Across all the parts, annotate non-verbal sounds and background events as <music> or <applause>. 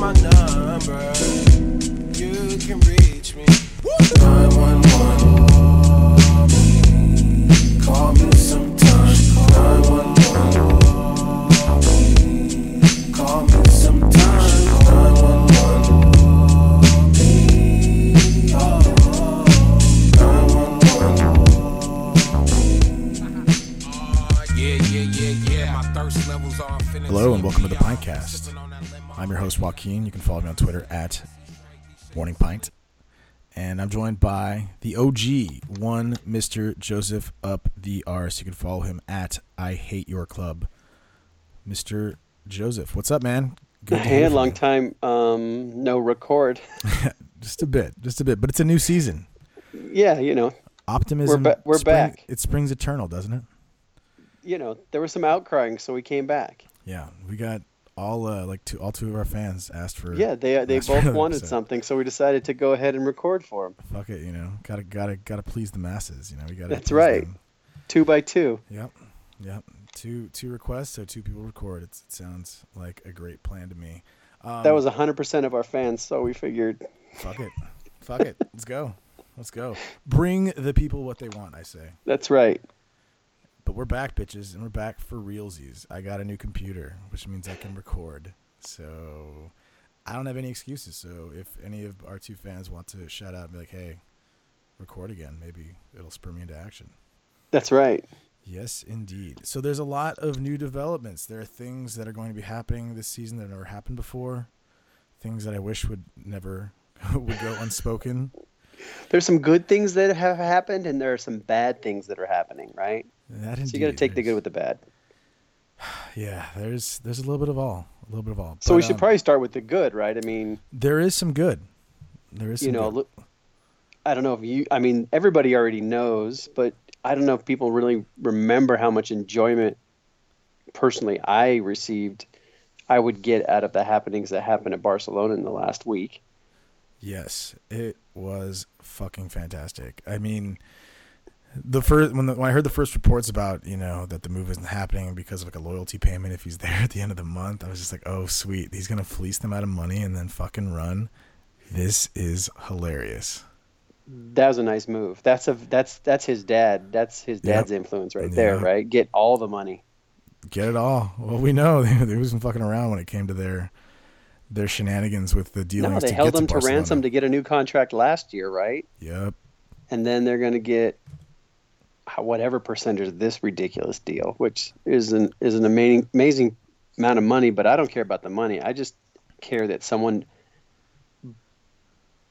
my number. You can reach me. 911. Welcome to the Pintcast. I'm your host Joaquin. You can follow me on Twitter at Morning Pint, and I'm joined by the OG one, Mister Joseph Up the Arse. You can follow him at I Hate Your Club. Mister Joseph, what's up, man? Good Hey, a long you. time um, no record. <laughs> Just a bit, just a bit, but it's a new season. yeah, you know, Optimism. ba- we're spring- back. It springs eternal, doesn't it? you know, there was some outcrying, so we came back. Yeah, we got all uh, like two, all two of our fans asked for. Yeah, they they both <laughs> wanted something, so we decided to go ahead and record for them, Fuck it, you know, gotta gotta gotta please the masses. You know, we gotta. That's right. them. two by two. Yep, yep. Two two requests, so two people record. It's, it sounds like a great plan to me. Um, That was hundred percent of our fans, so we figured. fuck it, fuck it. Let's go, let's go. Bring the people what they want. I say. That's right. But we're back, bitches, and we're back for realsies. I got a new computer, which means I can record. So I don't have any excuses. So if any of our two fans want to shout out and be like, "Hey, record again," maybe it'll spur me into action. That's right. Yes, indeed. So there's a lot of new developments. There are things that are going to be happening this season that have never happened before. Things that I wish would never <laughs> would go unspoken. There's some good things that have happened, and there are some bad things that are happening. Right. That So you got to take the good with the bad. <sighs> Yeah, there's there's a little bit of all, a little bit of all. So we should um, probably start with the good, right? I mean, There is some good. There is some you know, good. look, I don't know if you, I mean, everybody already knows, but I don't know if people really remember how much enjoyment personally I received, I would get out of the happenings that happened at Barcelona in the last week. Yes, it was fucking fantastic. I mean, the first when the, when I heard the first reports about you know that the move isn't happening because of like a loyalty payment if he's <laughs> there at the end of the month, I was just like, oh sweet, he's gonna fleece them out of money and then fucking run. This is hilarious. That was a nice move. That's a that's that's his dad. That's his Yep. dad's influence right there, right? Get all the money. Get it all. Well, we know <laughs> they, they wasn't fucking around when it came to their their shenanigans with the dealings. No, they to held get him to Barcelona. ransom to get a new contract last year, right? Yep. and then they're going to get whatever percentage of this ridiculous deal, which is an is an amazing amazing amount of money. But I don't care about the money. I just care that someone,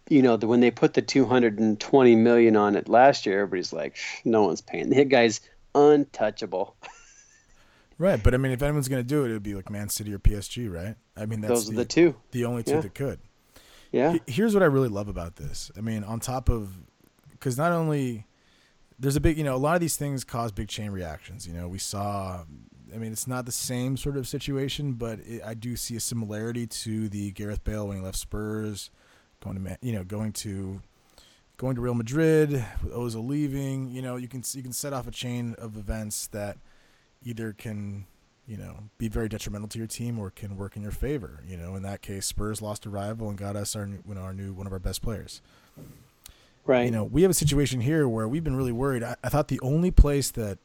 you know, the, when they put the two hundred and twenty million on it last year, everybody's like, no one's paying. The guy's untouchable. <laughs> Right, but I mean, if anyone's gonna do it, it would be like Man City or PSG, right? I mean, that's Those are the two. the only two Yeah. that could. Yeah, Here's what I really love about this. I mean, on top of, because not only there's a big, you know, a lot of these things cause big chain reactions. You know, we saw. I mean, it's not the same sort of situation, but it, I do see a similarity to the Gareth Bale when he left Spurs, going to, you know, going to, going to Real Madrid with Ozil leaving. You know, you can you can set off a chain of events that either can you know be very detrimental to your team or can work in your favor. You know, in that case, Spurs lost a rival and got us our you know, our new one of our best players. Right. You know, we have a situation here where we've been really worried. I, I thought the only place that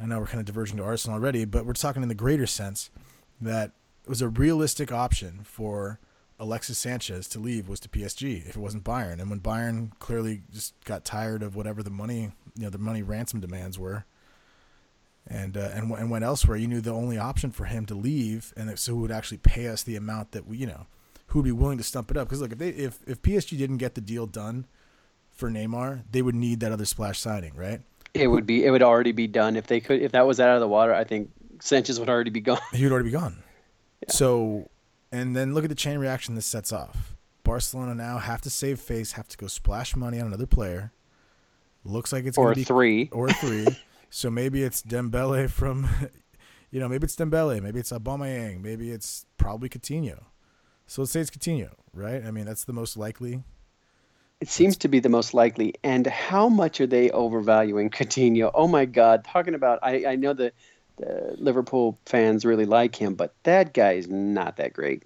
I know we're kind of diverging to Arsenal already, but we're talking in the greater sense that it was a realistic option for Alexis Sanchez to leave was to PSG if it wasn't Bayern. And when Bayern clearly just got tired of whatever the money, you know, the money ransom demands were, and uh, and and went elsewhere, you knew the only option for him to leave, and so who would actually pay us the amount that we, you know, who would be willing to stump it up? Because look, if they if if PSG didn't get the deal done for Neymar, they would need that other splash signing, right? it would be it would already be done if they could if that was out of the water. I think Sanchez would already be gone. He would already be gone. So, and then look at the chain reaction this sets off. Barcelona now have to save face, have to go splash money on another player. Looks like it's or be three. or three. <laughs> so maybe it's Dembele from <laughs> You know, maybe it's Dembele, maybe it's Aubameyang, maybe it's probably Coutinho. So let's say it's Coutinho, right? I mean, that's the most likely. It seems to be the most likely. And how much are they overvaluing <laughs> Coutinho? Oh my God! Talking about, I, I know that the Liverpool fans really like him, but that guy is not that great.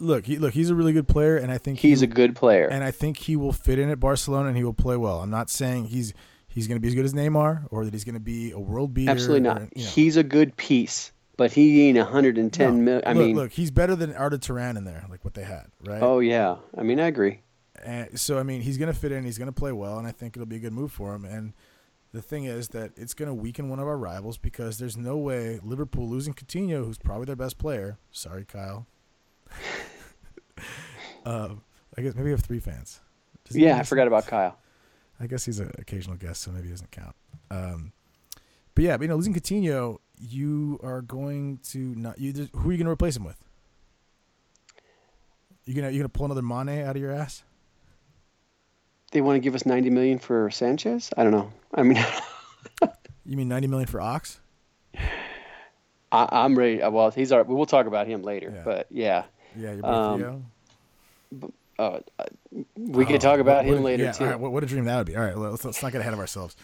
Look, he, look, he's a really good player, and I think He's he, a good player. and I think he will fit in at Barcelona, and he will play well. I'm not saying he's he's going to be as good as Neymar, or that he's going to be a world beater. Absolutely not. or, you know. He's a good piece, but he ain't 110 No, mil. I look, mean, look, he's better than Arda Turan in there, like what they had, right? oh yeah. I mean, I agree. And so I mean, he's going to fit in. He's going to play well, and I think it'll be a good move for him. And the thing is that it's going to weaken one of our rivals because there's no way Liverpool losing Coutinho, who's probably their best player. Sorry, Kyle. <laughs> um, I guess maybe we have three fans. Does Yeah, I forgot about Kyle. I guess he's an occasional guest, so maybe he doesn't count. Um, but yeah, but, you know, losing Coutinho, you are going to not you. just- Who are you going to replace him with? You gonna you gonna pull another Mane out of your ass? They want to give us 90 million for Sanchez? I don't know. I mean, <laughs> You mean ninety million for Ox? I, I'm ready. Well, he's our. We'll talk about him later. Yeah. But yeah, Yeah, your boy Um, Theo. uh, uh, we Oh, can talk about what- him later yeah, too. right, what, what a dream that would be. All right, let's, let's not get ahead of ourselves.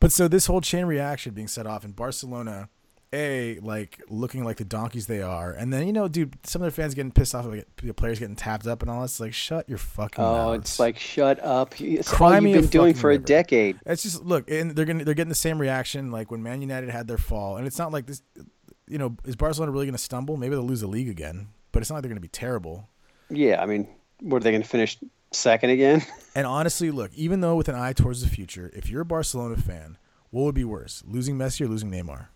but so this whole chain reaction being set off in Barcelona, a like looking like the donkeys they are, and then you know, dude, some of their fans getting pissed off about the players getting tapped up and all. It's like shut your fucking. Oh, mouths. it's like shut up. It's Cry all you've been doing for a decade. It's just look, and they're gonna they're getting the same reaction like when Man United had their fall, and it's not like this. You know, is Barcelona really going to stumble? Maybe they'll lose the league again, but it's not like they're going to be terrible. Yeah, I mean, what are they going to finish second again? <laughs> And honestly, look, even though with an eye towards the future, if you're a Barcelona fan, what would be worse, losing Messi or losing Neymar?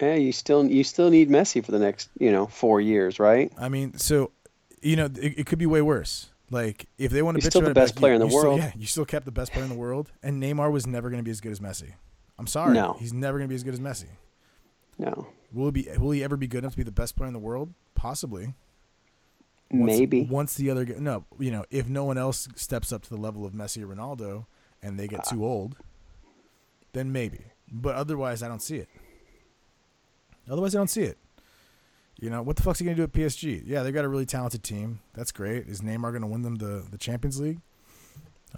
Yeah, you still you still need Messi for the next you know four years, right? I mean, so you know, it, it could be way worse. Like if they want to He's still the best like, you- player in the you still- world. yeah, you still kept the best player in the world, and Neymar was never going to be as good as Messi. I'm sorry, No. he's never going to be as good as Messi. No, Will he be? Will he ever be good enough to be the best player in the world? Possibly. Once- maybe. once the other no, you know, if no one else steps up to the level of Messi or Ronaldo and they get ah. too old, then maybe. But otherwise, I don't see it. Otherwise, I don't see it. You know, what the fuck's he gonna do at PSG? Yeah, they've got a really talented team. That's great. Is Neymar gonna win them the the Champions League?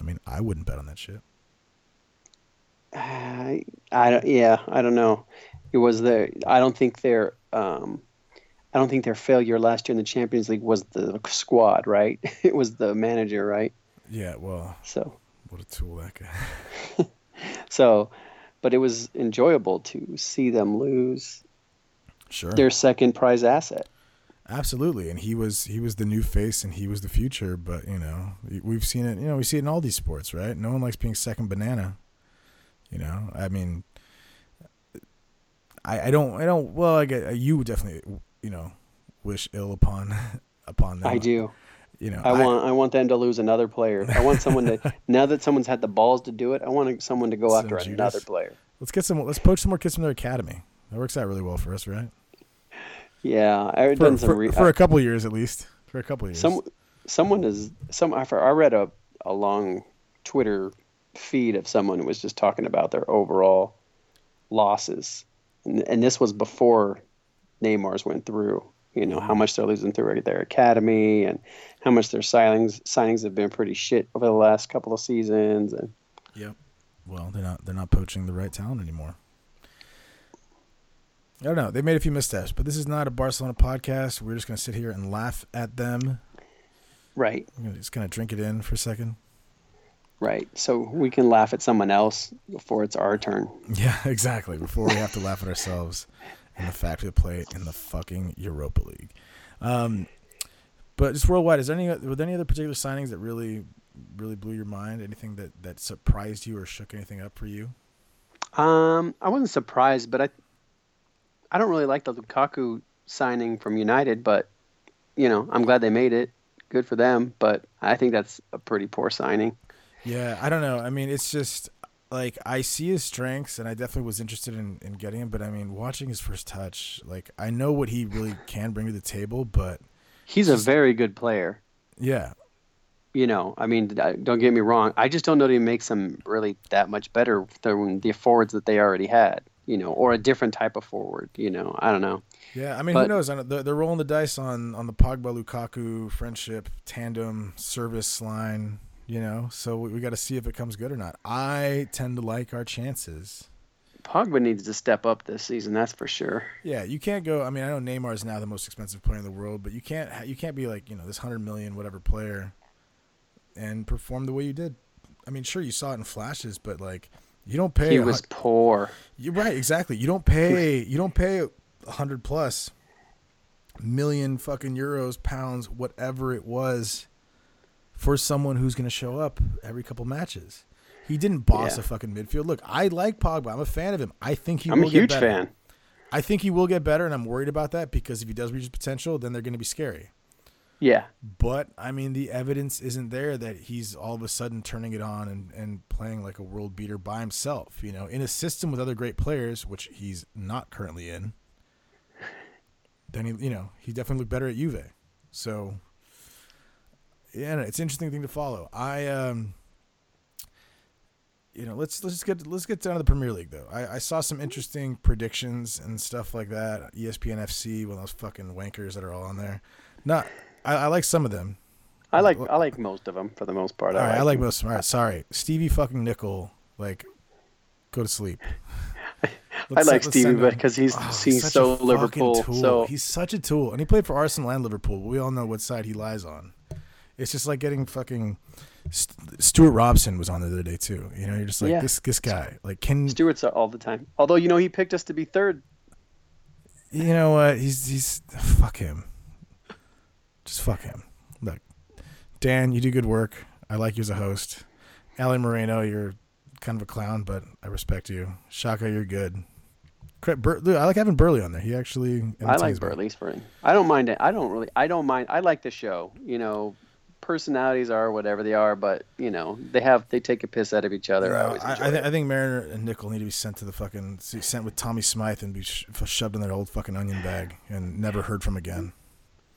I mean, I wouldn't bet on that shit. <sighs> I, I don't. Yeah, I don't know. It was the. I don't think their. Um, I don't think their failure last year in the Champions League was the squad, right? <laughs> It was the manager, right? Yeah, well, So, what a tool that guy. <laughs> so, but it was enjoyable to see them lose Sure. their second prize asset. Absolutely, and he was he was the new face, and he was the future. But you know, we've seen it. You know, we see it in all these sports, right? No one likes being second banana. You know, I mean, I I don't I don't. Well, I get you definitely you know wish ill upon <laughs> upon them. I do. You know, I want. I want them to lose another player. I want someone to. <laughs> now that someone's had the balls to do it, I want someone to go after Judas. another player. Let's get some. Let's poach some more kids from their academy. That works out really well for us, right? Yeah, I've For, done some. for, re- for a couple years at least. For a couple years. Some someone is some. I I read a a long Twitter feed of someone who was just talking about their overall losses, and, and this was before Neymar's went through. You know how much they're losing through their academy, and how much their signings signings have been pretty shit over the last couple of seasons, and Yep. Well, they're not they're not poaching the right talent anymore. I don't know. They made a few missteps, but this is not a Barcelona podcast. We're just gonna sit here and laugh at them. right, I'm just gonna drink it in for a second. right. So we can laugh at someone else before it's our turn. Yeah, <laughs> exactly. Before we have to laugh at ourselves and the fact we play in the fucking Europa League. Um, but just worldwide, is there any were there any other particular signings that really really blew your mind? Anything that that surprised you or shook anything up for you? Um, I wasn't surprised, but I, I don't really like the Lukaku signing from United, but you know, I'm glad they made it. Good for them, but I think that's a pretty poor signing. Yeah, I don't know. I mean, it's just like I see his strengths, and I definitely was interested in, in getting him. But I mean, watching his first touch, like I know what he really can bring to the table. But He's a very good player. yeah, You know, I mean, don't get me wrong. I just don't know that he makes them really that much better than the forwards that they already had. You know, or a different type of forward. You know, I don't know. Yeah, I mean, But- who knows? They're, they're rolling the dice on on the Pogba Lukaku friendship tandem service line. You know, so we, we got to see if it comes good or not. I tend to like our chances. Pogba needs to step up this season. That's for sure. Yeah, you can't go. I mean, I know Neymar is now the most expensive player in the world, but you can't you can't be like you know this hundred million whatever player and perform the way you did. I mean, sure you saw it in flashes, but like you don't pay. He was hun- poor. You're right, exactly. You don't pay. You don't pay a hundred plus million fucking euros, pounds, whatever it was, for someone who's going to show up every couple matches. He didn't boss Yeah. a fucking midfield. Look, I like Pogba. I'm a fan of him. I think he I'm a will get huge better. fan. I think he will get better, and I'm worried about that because if he does reach his potential, then they're going to be scary. Yeah. But I mean, the evidence isn't there that he's all of a sudden turning it on and, and playing like a world beater by himself. You know, in a system with other great players, which he's not currently in. Then he, you know, he definitely looked better at Juve. So, yeah, it's an interesting thing to follow. I, um, you know, let's let's get let's get down to the Premier League though. I, I saw some interesting predictions and stuff like that. ESPN FC, one of those fucking wankers that are all on there. Not, I, I like some of them. I like I like most of them for the most part. All right, I like them. most. All right, sorry, Stevie fucking Nicol. Like, go to sleep. <laughs> I Let's like se- Stevie because he's Oh, he's so Liverpool. tool. So he's such a tool, and he played for Arsenal and Liverpool. But we all know what side he lies on. It's just like getting fucking. St- Stewart Robson was on the other day too. You know, you're just like Yeah. this. This guy, like, can Stewart's all the time. Although you know he picked us to be third. you know what? He's he's fuck him. Just fuck him. Look, Dan, you do good work. I like you as a host. Ali Moreno, you're kind of a clown, but I respect you. Shaka, you're good. Bur- I like having Burley on there. He actually. I like. Burley's for him. I don't mind it. I don't really. I don't mind. I like the show. You know, personalities are whatever they are, but you know they have they take a piss out of each other. I I, I, th- I think Mariner and Nicol need to be sent to the fucking sent with Tommy Smyth and be sh- shoved in their old fucking onion bag and never heard from again.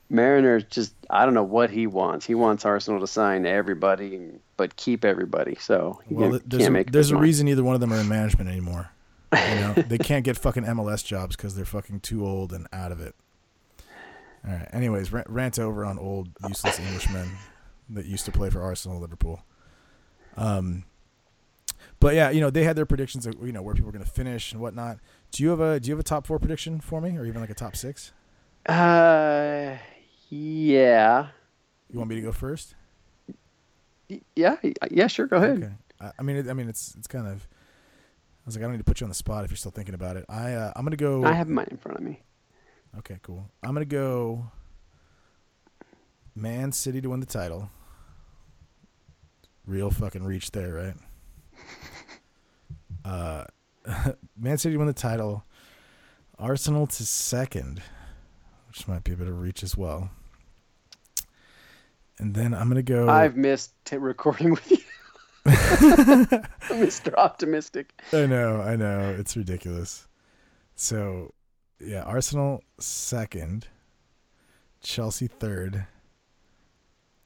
Mariner just I don't know what he wants. He wants Arsenal to sign everybody, but keep everybody. So he Well, can't, there's a, there's a reason neither one of them are in management anymore. You know, <laughs> they can't get fucking MLS jobs because they're fucking too old and out of it. All right. Anyways, rant, rant over on old useless Englishmen that used to play for Arsenal, Liverpool. Um, but yeah, you know they had their predictions of you know where people were going to finish and whatnot. Do you have a Do you have a top four prediction for me, or even like a top six? Uh, yeah, You want me to go first? Yeah, yeah. Sure, go ahead. Okay. I, I mean, it, I mean, it's it's kind of. I was like, I don't need to put you on the spot if you're still thinking about it. I uh, I'm gonna go. I have mine in front of me. Okay, cool. I'm gonna go. Man City to win the title. Real fucking reach there, right? <laughs> Uh, <laughs> Man City win the title. Arsenal to second, which might be a bit of reach as well. And then I'm gonna go. I've missed t- recording with you, <laughs> <laughs> Mr. Optimistic. I know, I know. It's ridiculous. So, yeah, Arsenal second, Chelsea third,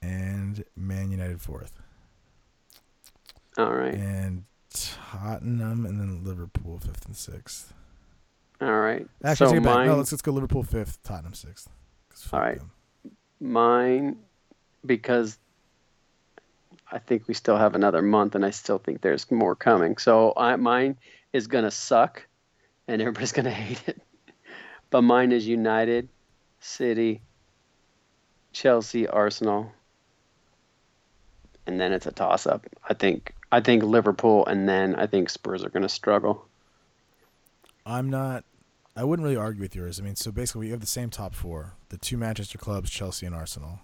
and Man United fourth. All right, And Tottenham and then Liverpool fifth and sixth. All right. Actually, so take it back. mine, No, let's, let's go Liverpool fifth, Tottenham sixth. All right. them. mine, because I think we still have another month, and I still think there's more coming. So I, mine is gonna suck, and everybody's <laughs> gonna hate it. But mine is United, City, Chelsea, Arsenal, and then it's a toss-up. I think I think Liverpool, and then I think Spurs are gonna struggle. I'm not. I wouldn't really argue with yours. I mean, so basically, we have the same top four: the two Manchester clubs, Chelsea and Arsenal.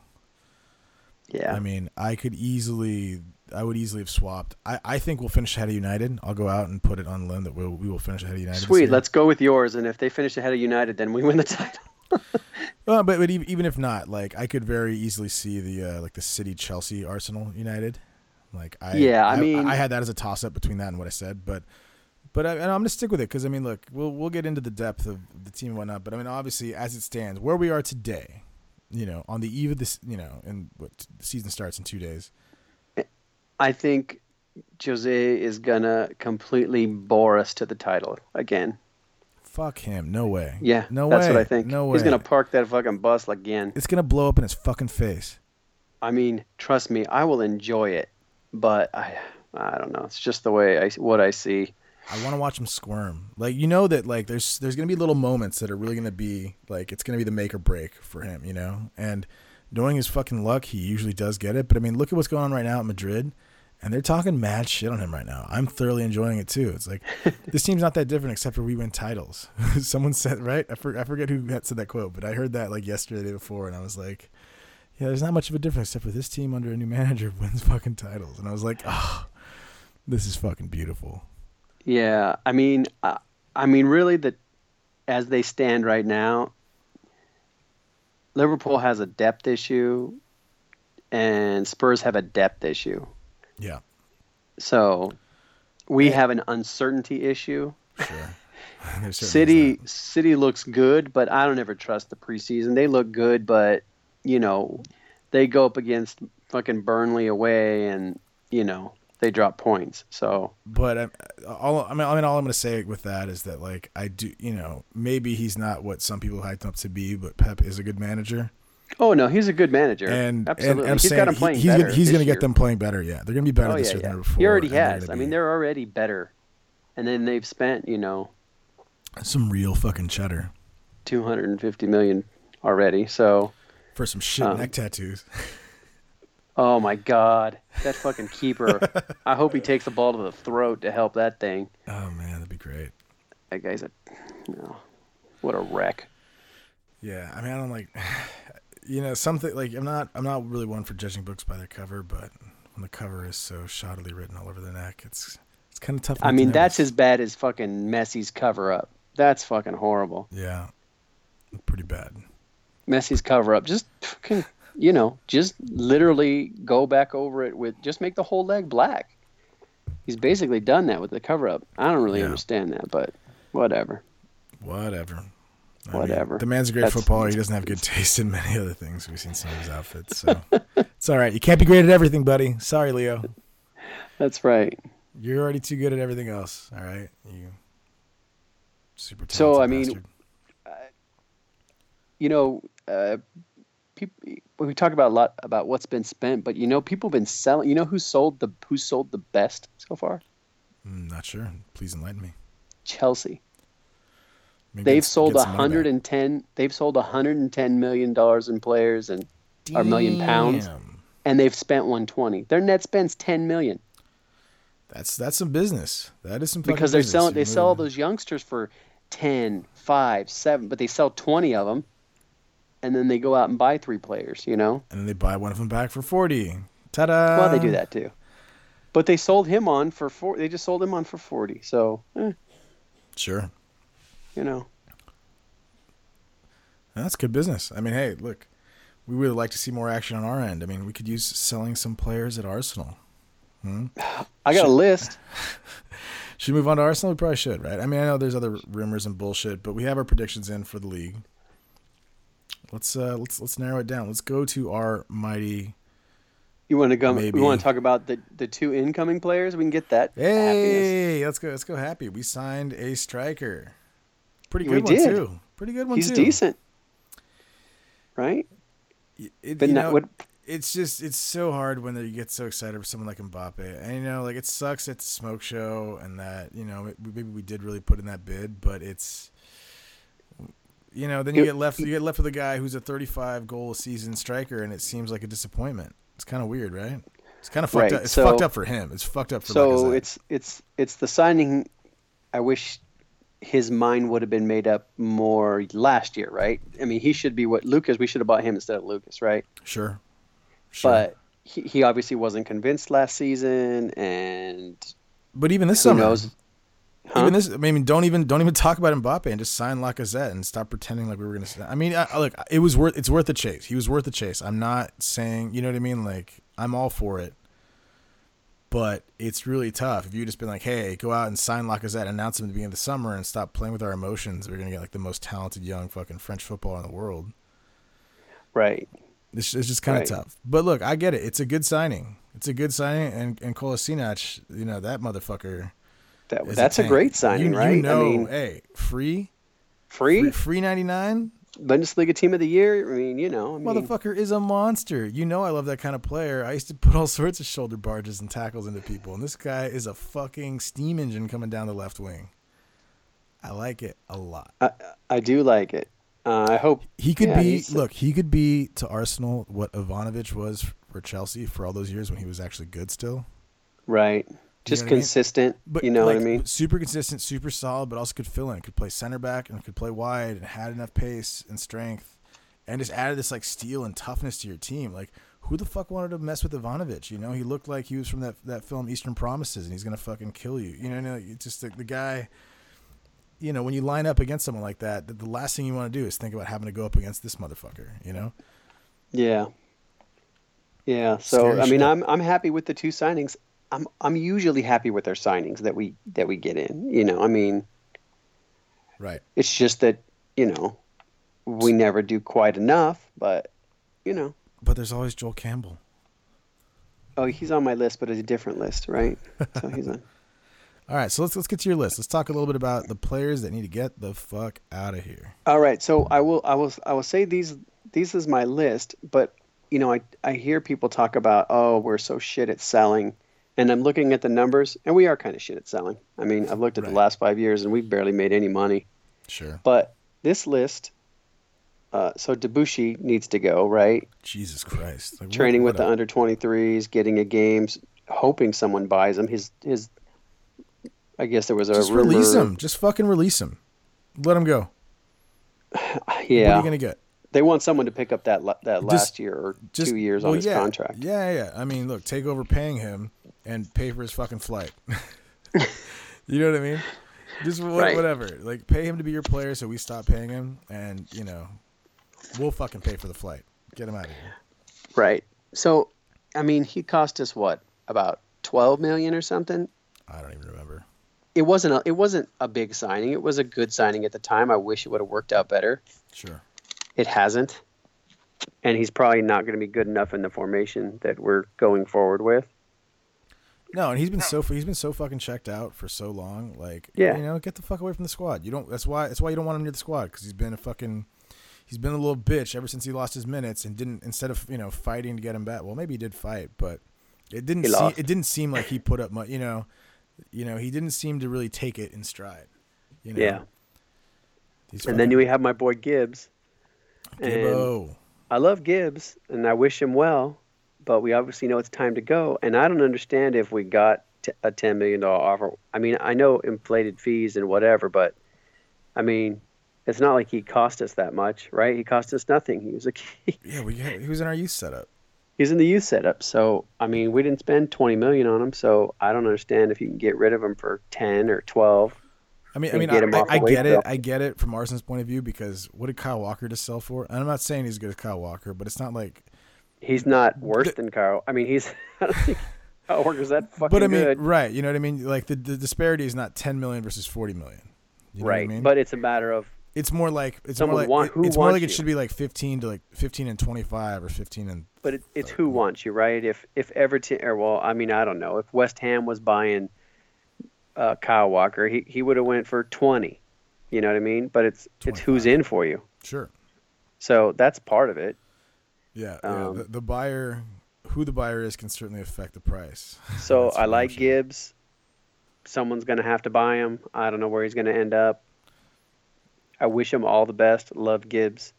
Yeah. I mean, I could easily, I would easily have swapped. I, I think we'll finish ahead of United. I'll go out and put it on limb that we'll, we will finish ahead of United. Sweet. Let's go with yours, and if they finish ahead of United, then we win the <laughs> title. Well, but but even if not, like I could very easily see the uh, like the City, Chelsea, Arsenal, United. Like I Yeah, I mean- I, had that as a toss up between that and what I said, but but I, and I'm gonna stick with it because I mean, look, we'll we'll get into the depth of the team and whatnot, but I mean, obviously, as it stands, where we are today, you know, on the eve of this, you know, and what the season starts in two days. I think Jose is gonna completely bore us to the title again. Fuck him. No way. Yeah, No that's way. what I think. No way. He's gonna park that fucking bus again. It's gonna blow up in his fucking face. I mean, trust me, I will enjoy it, but I, I don't know. It's just the way I what I see. I want to watch him squirm. Like you know that like there's there's gonna be little moments that are really gonna be like it's gonna be the make or break for him, you know. And knowing his fucking luck, he usually does get it. But I mean, look at what's going on right now at Madrid, and they're talking mad shit on him right now. I'm thoroughly enjoying it too. It's like <laughs> this team's not that different except for we win titles. <laughs> Someone said right. I, for, I forget who said that quote, but I heard that like yesterday, the day before, and I was like. Yeah, there's not much of a difference except for this team under a new manager <laughs> wins fucking titles, and I was like, oh, this is fucking beautiful. Yeah, I mean, I, I mean, really, that as they stand right now, Liverpool has a depth issue, and Spurs have a depth issue. Yeah, So we have an uncertainty issue. sure. <laughs> There certainly is City. City looks good, but I don't ever trust the preseason. They look good, but you know, they go up against fucking Burnley away, and you know they drop points. So but um, all I mean, I mean, all I'm gonna say with that is that like I do, you know, maybe he's not what some people hyped him up to be, but Pep is a good manager, oh no, he's a good manager. and absolutely, and I'm he's saying got them he- playing he's better. gonna, he's gonna get them playing better. Yeah, they're gonna be better Oh this yeah, year than yeah. ever before. He already and has. gonna I mean, they're already better, and then they've spent you know some real fucking cheddar 250 million already. So for some shit Um, neck tattoos. <laughs> oh my god, that fucking keeper. <laughs> I hope he takes the ball to the throat to help that thing. Oh man, that'd be great. That guy's a, you know, what a wreck. Yeah, I mean, I don't like, <sighs> you know, something like I'm not, I'm not really one for judging books by their cover, but when the cover is so shoddily written all over the neck, it's, it's kind of tough. I not to mean, that's as bad as fucking Messi's cover up. That's fucking horrible. Yeah, pretty bad. Messi's cover up. Just fucking, you know, just literally go back over it with just make the whole leg black. He's basically done that with the cover up. I don't really Yeah. understand that, but whatever. Whatever. I mean, Whatever. the man's a great That's- footballer. He doesn't have good taste in many other things. We've seen some of his outfits, so <laughs> it's all right. You can't be great at everything, buddy. Sorry, Leo. That's right. You're already too good at everything else. All right, you super. So, I mean, bastard. You know, uh, people we talk about a lot about what's been spent, but you know, people have been selling. You know who sold the who sold the best so far? Mm, not sure. Please enlighten me. Chelsea. Maybe They've sold get some money back. 110. They've sold 110 million dollars in players and or million pounds, and they've spent 120. Their net spends 10 million That's that's some business. That is some because they're business. selling. They You're sell moving. those youngsters for 10, 5, 7, but they sell 20 of them, and then they go out and buy three players. You know, and then they buy one of them back for forty. Ta-da! well they do that too, but they sold him on for four. They just sold him on for 40. So, eh, Sure, you know, that's good business. I mean, hey, look, we would like to see more action on our end. I mean, we could use selling some players at Arsenal. <sighs> I got a list. <laughs> Should we move on to Arsenal? We probably should, right? I mean, I know there's other rumors and bullshit, but we have our predictions in for the league. Let's uh let's let's narrow it down. Let's go to our mighty. You want to go? Maybe. We want to talk about the the two incoming players. We can get that. happiness. Hey, let's go. Let's go. Happy. We signed a striker. Pretty We good one did. too. Pretty good one He's too. decent, right? It, But not know, what it's just it's so hard when you get so excited for someone like Mbappe, and you know, like it sucks at the smoke show, and that you know maybe we did really put in that bid, but it's you know then you get left you get left with a guy who's a 35 goal a season striker, and it seems like a disappointment. It's kind of weird, right? It's kind of fucked Right, up. It's so- fucked up for him. It's fucked up for so it's it's it's the signing. I wish his mind would have been made up more last year, right? I mean, he should be what Lucas. We should have bought him instead of Lucas, right? sure, sure. But he, he obviously wasn't convinced last season, and but even this summer, knows? Huh? Even this, I mean, don't even don't even <laughs> talk about Mbappe and just sign Lacazette and stop pretending like we were gonna. I mean, I, I- look, it was worth it's worth the chase. He was worth the chase. I'm not saying, you know what I mean. Like I'm all for it, but it's really tough if you just been like, hey, go out and sign Lacazette, announce him at the beginning of the summer, and stop playing with our emotions. We're gonna get like the most talented young fucking French footballer in the world. right. It's, it's just kind of Right. tough. But look, I get it. It's a good signing. It's a good signing, and and Kolasinac, you know that motherfucker. That, that's a, tank. great signing, You- right? You know, I mean, hey, free free, Free, free 99? Bundesliga team of the year. I mean, you know, I mean, Motherfucker is a monster. You know I love that kind of player. I used to put all <laughs> sorts of shoulder barges and tackles into people, and this guy is a fucking steam engine coming down the left wing. I like it a lot. I, I do like it. Uh, I hope He could Yeah, be look, he could be to Arsenal what Ivanovic was for Chelsea for all those years when he was actually good still. right, just what I mean? consistent. But you know like, what I mean? Super consistent, super solid, but also could fill in. Could play center back and could play wide and had enough pace and strength, and just added this like steel and toughness to your team. Like who the fuck wanted to mess with Ivanovic? You know, he looked like he was from that that film Eastern Promises, and he's gonna fucking kill you. You know, no, it's just the, the guy. You know, when you line up against someone like that, the, the last thing you want to do is think about having to go up against this motherfucker. You know, Yeah. Yeah. So Scary I mean, shit. I'm I'm happy with the two signings. I'm I'm usually happy with our signings that we that we get in. You know, I mean, right? it's just that you know we never do quite enough. But you know, But there's always Joel Campbell. oh, he's on my list, but it's a different list, right? So he's on. <laughs> <laughs> All right, so let's let's get to your list. Let's talk a little bit about the players that need to get the fuck out of here. All right, so I will I will I will say these these is my list, but you know I I hear people talk about oh we're so shit at selling, and I'm looking at the numbers and we are kind of shit at selling. I mean I've looked at Right. the last five years and we've barely made any money. Sure. But this list, uh, so Debuchy needs to go right. Jesus Christ. Like, what- Training with what the under 23s, getting a games, hoping someone buys him. His his, I guess there was a Just rumor. release him. Just fucking release him. Let him go. <sighs> Yeah. What are you gonna get? they want someone to pick up that that Just- last year or Just two years well, on his yeah, contract. Yeah, yeah. I mean, look, take over paying him and pay for his fucking flight. <laughs> you know what I mean? Just Right. whatever. Like, pay him to be your player, so we stop paying him, and you know, we'll fucking pay for the flight. Get him out of here. Right. So, I mean, he cost us what about twelve million or something. I don't even remember. It wasn't a, it wasn't a big signing. It was a good signing at the time. I wish it would have worked out better. Sure. It hasn't, and he's probably not going to be good enough in the formation that we're going forward with. No, and he's been so he's been so fucking checked out for so long. Like, Yeah. you know, get the fuck away from the squad. You don't. That's why. That's why you don't want him near the squad because he's been a fucking. He's been a little bitch ever since he lost his minutes and didn't instead of you know fighting to get him back. Well, maybe he did fight, but it didn't. He See, it didn't seem like he put up much. You know, you know, he didn't seem to really take it in stride. You know? Yeah. He's And then we have my boy Gibbs. Gibbo. I love Gibbs, and I wish him well, but we obviously know it's time to go. And I don't understand if we got t- a ten million dollar offer. I mean, I know inflated fees and whatever, but I mean, it's not like he cost us that much, right? He cost us nothing. He was a <laughs> key. Yeah, we had, he was in our youth setup. he's in the youth setup. So I mean, we didn't spend twenty million on him. So I don't understand if you can get rid of him for ten or twelve. I mean, I mean, get I, I, I get it. I get it from Arsenal's point of view because what did Kyle Walker just sell for? And I'm not saying he's as good as Kyle Walker, but it's not like. He's not worse The- than Kyle. I mean, he's. <laughs> I don't think Kyle that fucking But I mean, good. right? You know what I mean? Like the, the disparity is not 10 million versus 40 million. You know right, What I mean? but it's a matter of it's more like it's more like want- it- it's more like it you? should be like 15 to like 15 and 25 or 15 and But it, it's who wants you, right? If if Everton, or well, I mean, I don't know. If West Ham was buying uh, Kyle Walker, he, he would have went for twenty. You know what I mean? But it's it's who's in for you. sure. So that's part of it. Yeah, yeah. Um, The, the buyer, who the buyer is, can certainly affect the price. <laughs> So I like sure. Gibbs. Someone's going to have to buy him. I don't know where he's going to end up. I wish him all the best. Love Gibbs.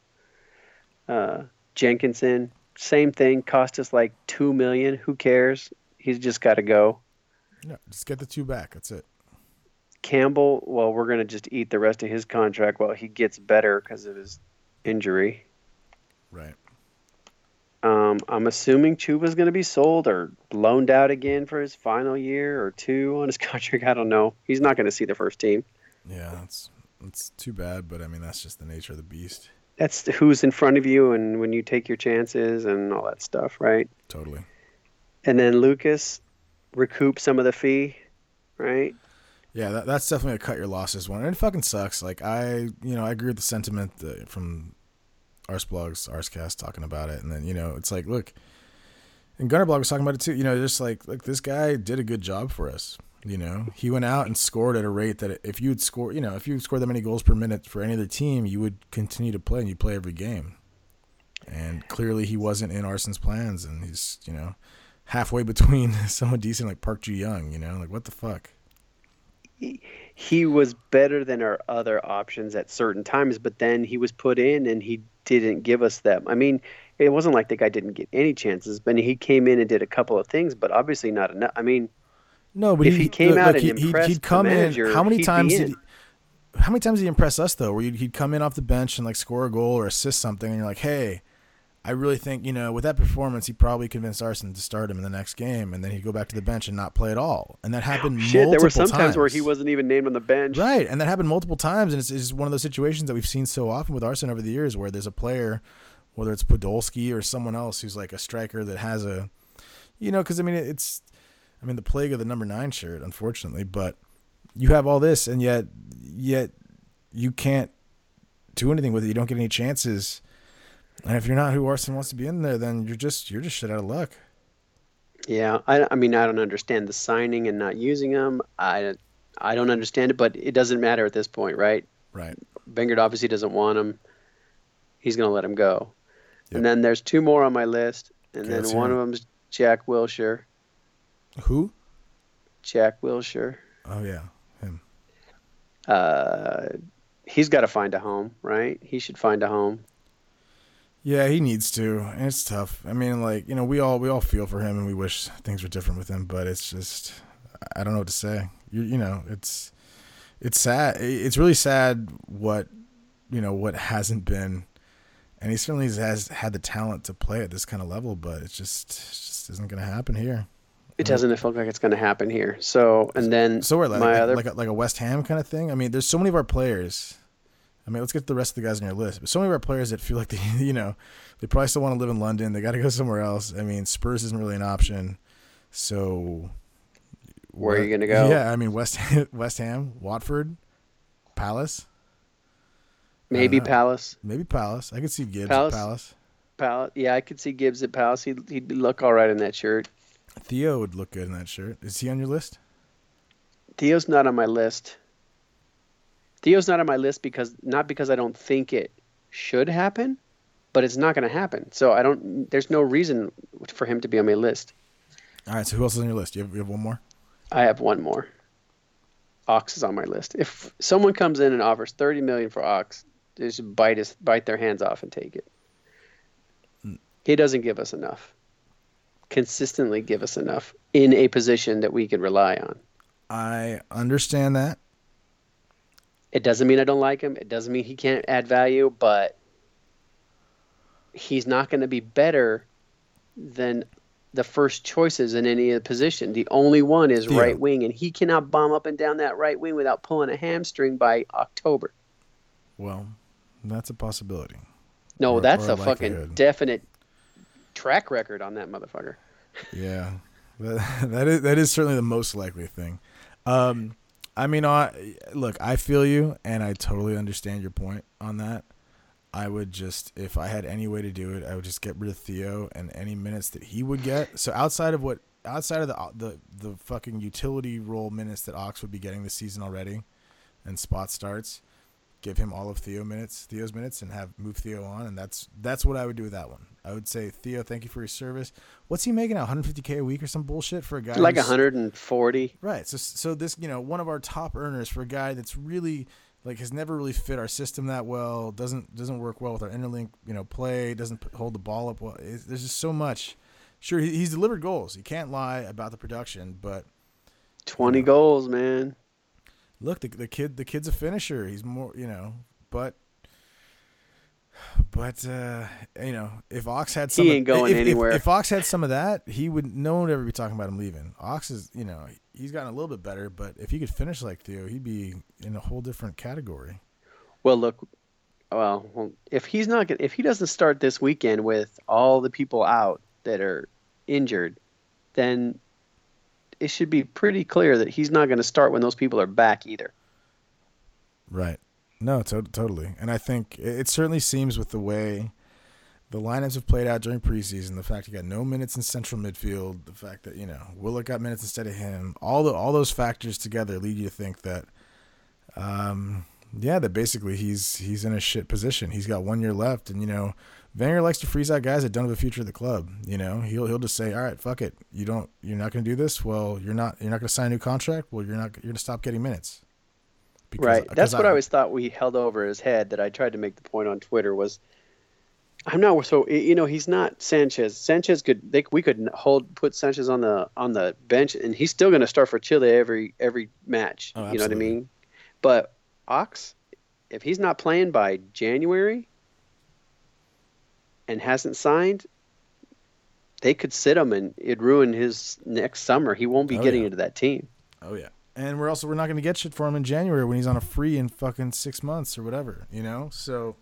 Uh, Jenkinson, same thing. Cost us like two million. Who cares? He's just got to go. Yeah, just get the two back. That's it. Campbell, well, we're going to just eat the rest of his contract while he gets better because of his injury. Right. Um, I'm assuming Chuba's going to be sold or loaned out again for his final year or two on his <laughs> contract. I don't know. He's not going to see the first team. Yeah, that's that's too bad, but I mean that's just the nature of the beast. That's who's in front of you and when you take your chances and all that stuff, right? Totally. And then Lucas recoup some of the fee, right? Yeah, that, that's definitely a cut your losses one, and it fucking sucks. Like I, you know, I agree with the sentiment uh, from Arseblogs, Arsecast talking about it, and then you know, it's like, look, and Gunnerblog was talking about it too. You know, just like, like this guy did a good job for us. You know, he went out and scored at a rate that if you would score, you know, if you scored that many goals per minute for any other team, you would continue to play and you play every game. And clearly, he wasn't in Arsène's plans, and he's you know halfway <laughs> between someone decent like Park Ju Young. You know, like what the fuck. He was better than our other options at certain times, but then he was put in and he didn't give us them. I mean, it wasn't like the guy didn't get any chances, but he came in and did a couple of things, but obviously not enough. I mean, No, but If he came look, out and he, impressed he'd come manager, in. How many times did? He, how many times did he impress us though? Where he'd come in off the bench and like score a goal or assist something, and you're like, hey. I really think you know with that performance, he probably convinced Arsene to start him in the next game, and then he'd go back to the bench and not play at all. And that happened. shit, there were some times where he wasn't even named on the bench. Right, and that happened multiple times, and it's, it's just one of those situations that we've seen so often with Arsenal over the years, where there's a player, whether it's Podolski or someone else who's like a striker that has a, you know, because I mean it's, I mean the plague of the number nine shirt, unfortunately, but you have all this, and yet, yet you can't do anything with it. You don't get any chances, and if you're not who Arsenal wants to be in there, then you're just you're just shit out of luck. Yeah, I, I mean, I don't understand the signing and not using him. I, I don't understand it, but it doesn't matter at this point, right? Right. Bengard obviously doesn't want him. He's going to let him go. Yep. And then there's two more on my list, and Okay, then one hear of them's Jack Wilshere. Who? Jack Wilshere. Oh yeah, him. Uh, he's got to find a home, right? He should find a home. Yeah, he needs to, and it's tough. I mean, like you know, we all we all feel for him, and we wish things were different with him. But it's just, I don't know what to say. You you know, it's it's sad. It's really sad what you know what hasn't been, and he certainly has had the talent to play at this kind of level, but it just it just isn't going to happen here. It doesn't look like it's going to happen here. So, and then So we're like my like, other like a, like a West Ham kind of thing. I mean, there's so many of our players. I mean, let's get to the rest of the guys on your list. But so many of our players that feel like they, <laughs> you know, they probably still want to live in London. They got to go somewhere else. I mean, Spurs isn't really an option. So Where are you gonna go? Yeah, I mean West Ham, <laughs> West Ham, Watford, Palace, maybe Palace. maybe Palace. I could see Gibbs Palace? at Palace. Palace. Yeah, I could see Gibbs at Palace. He'd, he'd look all right in that shirt. Theo would look good in that shirt. Is he on your list? Theo's not on my list. Theo's not on my list because not because I don't think it should happen, but it's not going to happen. So I don't. There's no reason for him to be on my list. All right. So who else is on your list? You have, you have one more. I have one more. Ox is on my list. If someone comes in and offers thirty million for Ox, they should bite his bite their hands off and take it. He doesn't give us enough. Consistently give us enough in a position that we can rely on. I understand that. It doesn't mean I don't like him. It doesn't mean he can't add value, but he's not going to be better than the first choices in any position. The only one is Theo. right wing, and he cannot bomb up and down that right wing without pulling a hamstring by October. Well, that's a possibility. No, Or- that's or a fucking definite track record on that motherfucker. Yeah, <laughs> that, that is that is certainly the most likely thing. Um, I mean, I look, I feel you, and I totally understand your point on that. I would just, if I had any way to do it, I would just get rid of Theo and any minutes that he would get. So outside of what, outside of the uh, the the fucking utility role minutes that Ox would be getting this season already, and spot starts, give him all of Theo minutes, Theo's minutes, and have move Theo on, and that's that's what I would do with that one. I would say Theo, thank you for your service. What's he making? 150k a week or some bullshit for a guy Like who's- 140. Right. So so this you know one of our top earners for a guy that's really like has never really fit our system that well. Doesn't doesn't work well with our interlink you know play. Doesn't hold the ball up well. It's, there's just so much. Sure, he, he's delivered goals. You can't lie about the production, but 20 goals, man. Look, the the kid the kid's a finisher. He's more you know, but. But uh, you know, if Ox had some, He of- ain't going if, if- anywhere. If, Ox had some of that, he would. No one would ever be talking about him leaving. Ox is, you know, he's gotten a little bit better, but if he could finish like Theo, he'd be in a whole different category. Well, look, well, well, if he's not gonna, if he doesn't start this weekend with all the people out that are injured, then it should be pretty clear that he's not going to start when those people are back either. Right. No, to- totally. And I think it, it certainly seems with the way the lineups have played out during preseason, the fact he got no minutes in central midfield, the fact that you know Willock got minutes instead of him, all the all those factors together lead you to think that, um, yeah, that basically he's he's in a shit position. He's got one year left, and you know, Wenger likes to freeze out guys that don't have a future at the club. You know, he'll he'll just say, all right, fuck it, you don't, you're not going to do this. Well, you're not you're not going to sign a new contract. Well, you're not you're going to stop getting minutes. Because, right. That's what I, I always thought we held over his head. That I tried to make the point on Twitter was I'm not so you know he's not Sanchez. Sanchez could they we could hold put Sanchez on the on the bench and he's still going to start for Chile every every match. Oh, you know what I mean? But Ox, if he's not playing by January and hasn't signed, they could sit him and it'd ruin his next summer. He won't be oh, getting yeah. into that team. Oh yeah. And we're also we're not going to get shit for him in January when he's on a free in fucking 6 months or whatever, you know? So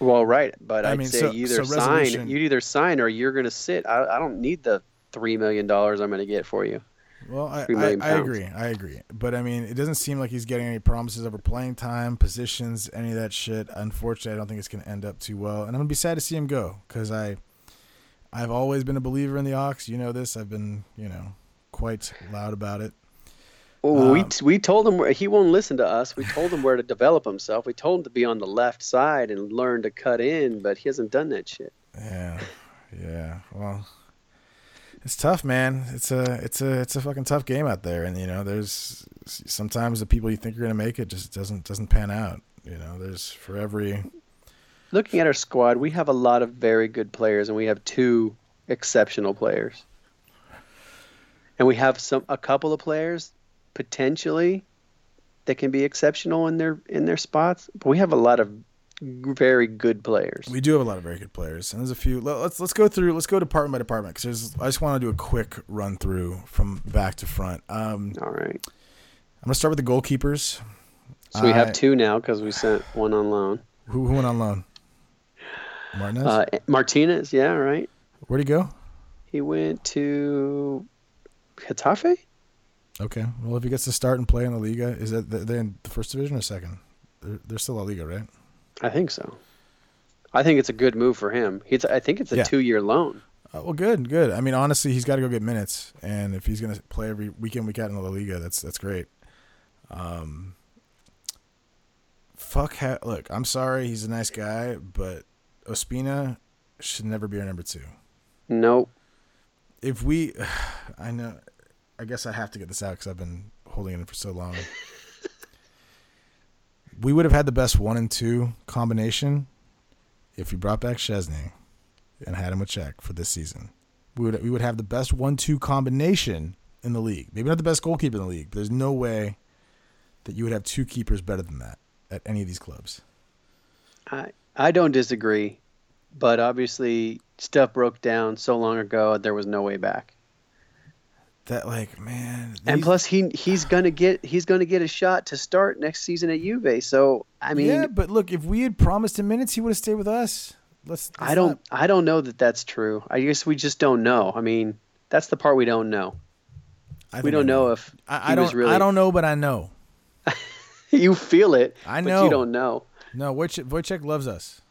well, right, but I would mean, say so, either so sign, you'd either sign or you're going to sit. I, I don't need the three million dollars I'm going to get for you. Well, I, I, I, agree. I agree. But I mean, it doesn't seem like he's getting any promises over playing time, positions, any of that shit. Unfortunately, I don't think it's going to end up too well. And I'm going to be sad to see him go because I, I've always been a believer in the Ox. You know this. I've been, you know, quite loud about it. Well, um, we we told him where, he won't listen to us. We told him where to develop himself. We told him to be on the left side and learn to cut in, but he hasn't done that shit. Yeah, yeah. Well, it's tough, man. It's a it's a it's a fucking tough game out there, and you know, there's sometimes the people you think are gonna make it just doesn't doesn't pan out. You know, there's for every. Looking at our squad, we have a lot of very good players, and we have two exceptional players, and we have some a couple of players potentially that can be exceptional in their in their spots. But we have a lot of very good players. We do have a lot of very good players, and there's a few. Let's let's go through. Let's go department by department because I just want to do a quick run through from back to front. Um, All right. I'm gonna start with the goalkeepers. So we have two now because we sent one on loan. Who, who went on loan? Martinez. Uh, Martinez, yeah, right. Where'd he go? He went to Getafe. Okay. Well, if he gets to start and play in the Liga, is that they in the first division or second? They're, they're still a Liga, right? I think so. I think it's a good move for him. He's. I think it's a yeah. two-year loan. Uh, well, good, good. I mean, honestly, he's got to go get minutes, and if he's going to play every weekend, week out in the Liga, that's that's great. Um, fuck. Ha- look, I'm sorry. He's a nice guy, but Ospina should never be our number two. Nope. If we, <sighs> I know I guess I have to get this out because I've been holding it in for so long. <laughs> we would have had the best one and two combination if we brought back Szczesny and had him a Cech for this season. We would we would have the best one two combination in the league. Maybe not the best goalkeeper in the league, but there's no way that you would have two keepers better than that at any of these clubs. I I don't disagree, but obviously stuff broke down so long ago there was no way back that like man these... and plus he he's gonna get he's gonna get a shot to start next season at Juve. So I mean yeah but look if we had promised him minutes he would have stayed with us. Let's, let's I don't not... I don't know that that's true. I guess we just don't know. I mean that's the part we don't know. We don't know. know. if I, I don't really... I don't know but I know. <laughs> You feel it I know. you don't know. No Wojciech, Wojciech loves us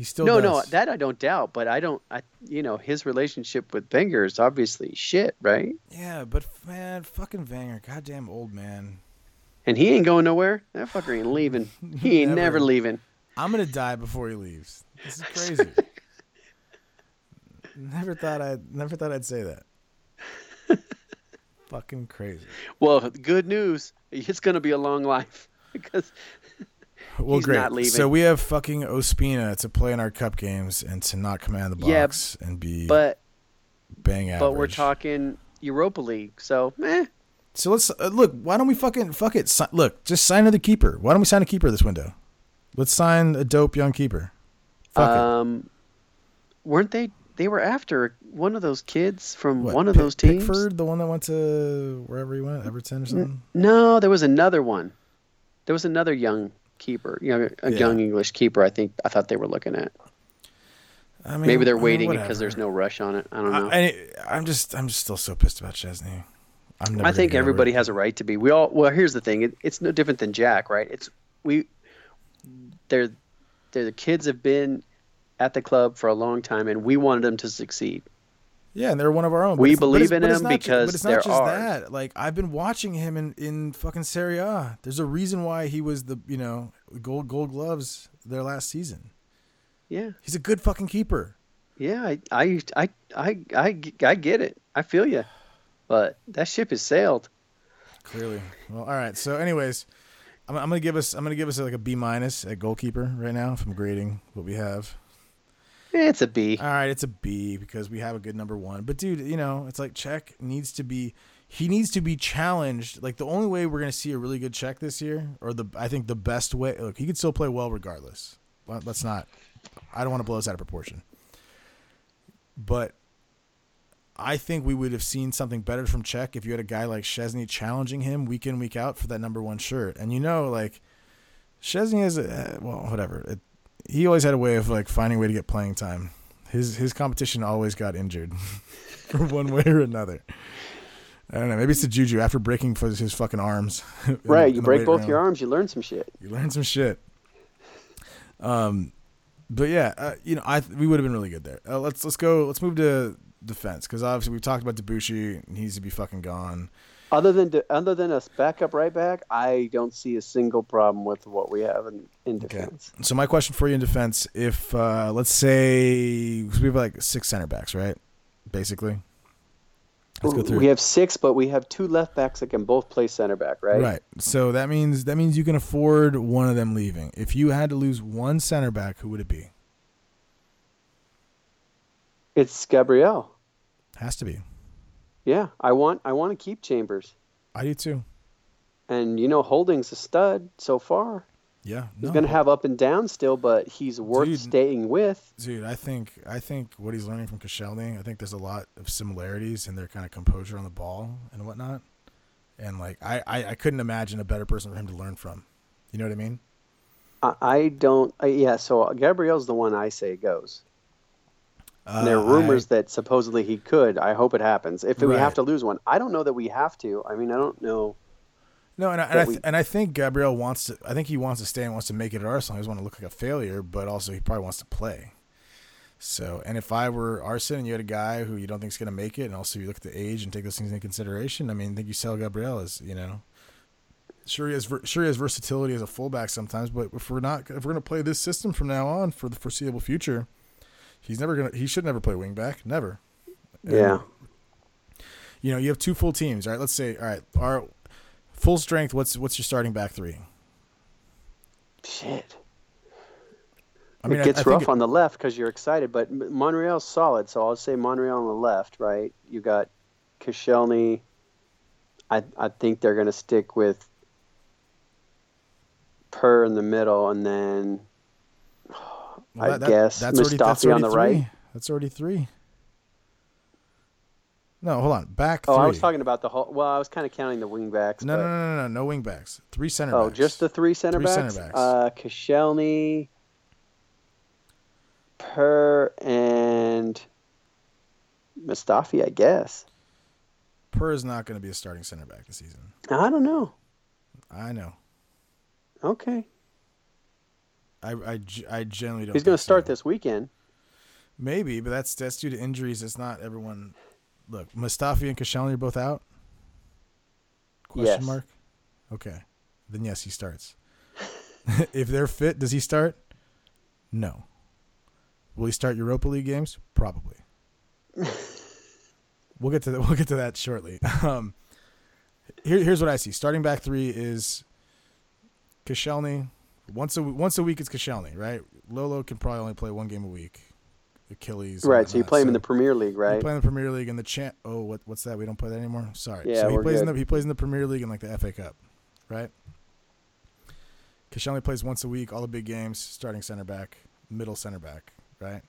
he still no, does. no, that I don't doubt, but I don't. I, you know, his relationship with Wenger is obviously shit, right? Yeah, but man, fucking Wenger, goddamn old man. And he ain't going nowhere. That fucker ain't leaving. <laughs> He ain't never, never leaving. I'm gonna die before he leaves. This is crazy. <laughs> never thought I'd never thought I'd say that. fucking crazy. Well, good news. It's gonna be a long life <laughs> because well, He's great. So we have fucking Ospina to play in our cup games and to not command the box yeah, and be but bang average. But we're talking Europa League, so meh. So let's uh, look. Why don't we fucking fuck it? Si- look, just sign another keeper. Why don't we sign a keeper this window? Let's sign a dope young keeper. Fuck um, it. weren't they? They were after one of those kids from what, one of P- those teams. Pickford, the one that went to wherever he went, Everton or something. No, there was another one. There was another young keeper, you know, a yeah. young English keeper. I think I thought they were looking at. I mean, maybe they're waiting because there's no rush on it. I don't know. I, am just, I'm just still so pissed about Szczesny. i think everybody has a right to be. We all. Well, here's the thing. It, it's no different than Jack, right? It's we. They're, they're the kids have been at the club for a long time, and we wanted them to succeed. Yeah, and they're one of our own. We believe in him because but it's not just ours. that. Like I've been watching him in in fucking Serie A. There's a reason why he was the you know gold gold gloves their last season. Yeah, He's a good fucking keeper. yeah, I, I, I, I, I, I get it. I feel you, but that ship has sailed. Clearly. Well, all right. So, anyways, I'm, I'm gonna give us I'm gonna give us like a B minus at goalkeeper right now if I'm grading what we have. Eh, It's a B. All right, it's a B because we have a good number one. But dude, you know, it's like Cech needs to be he needs to be challenged. Like the only way we're gonna see a really good Cech this year, or the I think the best way. Look, he could still play well regardless. Let- Let's not. I don't want to blow this out of proportion. But I think we would have seen something better from Cech if you had a guy like Szczesny challenging him week in week out for that number one shirt. And you know, like Szczesny is a, well, whatever. It, he always had a way of like finding a way to get playing time. His his competition always got injured <laughs> for one way or another. I don't know. Maybe it's the juju after breaking for his fucking arms. <laughs> right, in you the break both room. your arms, you learn some shit. You learn some shit. Um, but yeah, uh, you know, I we would have been really good there. Uh, let's let's go. Let's move to defense because obviously we talked about Debuchy. He needs to be fucking gone. Other than other than a backup right back, I don't see a single problem with what we have in, in Okay. defense. So my question for you in defense: If uh, let's say 'cause we have like six center backs, right? Basically. Let's go through. We have six, but we have two left backs that can both play center back, right? Right. So that means that means you can afford one of them leaving. If you had to lose one center back, who would it be? It's Gabriel. Has to be. Yeah, I want I want to keep Chambers, I do too. and you know Holding's a stud so far. Yeah. He's gonna have up and down still, but he's worth Dude. staying with. Dude, I think I think what he's learning from Koscielny, I think there's a lot of similarities in their kind of composure on the ball and whatnot. And like I, I, I couldn't imagine a better person for him to learn from. You know what I mean? I, I don't. I, yeah, so Gabriel's the one I say goes. And there are Uh, rumors that supposedly he could. I hope it happens. If we have to lose one, I don't know that we have to. I mean, I don't know. No, and I, and, I th- we- and I think Gabriel wants to. I think he wants to stay and wants to make it at Arsenal. He doesn't want to look like a failure, but also he probably wants to play. So, and if I were Arsenal and you had a guy who you don't think is going to make it, and also you look at the age and take those things into consideration, I mean, I think you sell Gabriel as you know. Sure, he has sure he has versatility as a fullback sometimes, but if we're not if we're going to play this system from now on for the foreseeable future, he's never gonna he should never play wing back, never. And, Yeah. you know, you have two full teams, right? Let's say, all right, our full strength. What's what's your starting back three? Shit. I mean, it gets I think rough it- on the left because you're excited, but Monreal's solid, so I'll say Monreal on the left, right? You got Koscielny. I I think they're going to stick with Per in the middle, and then I guess Mustafi on the three. right. That's already three. No, hold on. Back Oh, three. I was talking about the whole. Well, I was kind of counting the wing backs. No, but, no, no, no, no, no wing backs. Three center Oh, backs. just the three center Three backs. center backs. Uh, Koscielny, Per, and Mustafi, I guess. Per is not going to be a starting center back this season. I don't know. I know. Okay, I, I, I generally don't. he's going to start so. this weekend. Maybe, but that's that's due to injuries. It's not everyone. Look, Mustafi and Koscielny are both out. Question Yes. mark. Okay, then yes, he starts. <laughs> if they're fit, does he start? No. Will he start Europa League games? Probably. <laughs> we'll get to that, we'll get to that shortly. <laughs> Um, here, here's what I see. Starting back three is Koscielny. Once a once a week, it's Koscielny, right? Lolo can probably only play one game a week. Achilles, Right, so you play him in the Premier League, right? play in the Premier League and the champ. Oh, what what's that? We don't play that anymore. Sorry. Yeah, so he plays in the he plays in the Premier League and like the FA Cup, right? Koscielny plays once a week, all the big games, starting center back, middle center back, right?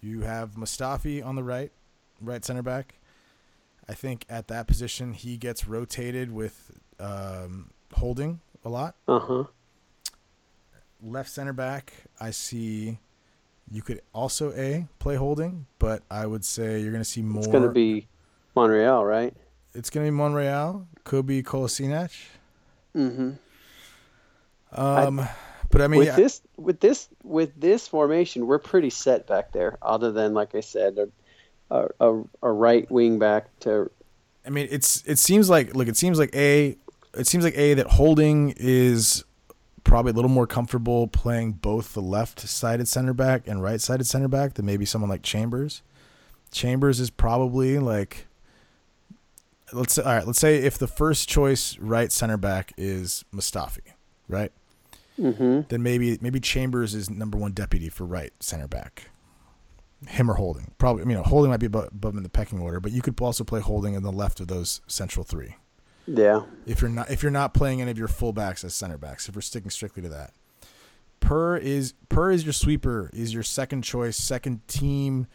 You have Mustafi on the right, right center back. I think at that position he gets rotated with um, Holding a lot. Uh huh. Left center back, I see. You could also a play Holding, but I would say you're going to see more. It's going to be Monreal, right? It's gonna be Monreal. Could be Kolasinac. Mm-hmm. Um, but I mean, with yeah, this with this with this formation, we're pretty set back there. Other than like I said, a a, a right wing back to I mean, it's it seems like look, it seems like a it seems like a that Holding is probably a little more comfortable playing both the left-sided center back and right-sided center back than maybe someone like Chambers. Chambers is probably like let's say, all right, let's say if the first choice right center back is Mustafi, right? Mhm. Then maybe maybe Chambers is number one deputy for right center back. Him or Holding, probably. You know, Holding might be above, above in the pecking order, but you could also play Holding in the left of those central three yeah. if you're not if you're not playing any of your fullbacks as center backs. If we're sticking strictly to that, Per is Per is your sweeper, is your second choice, second team.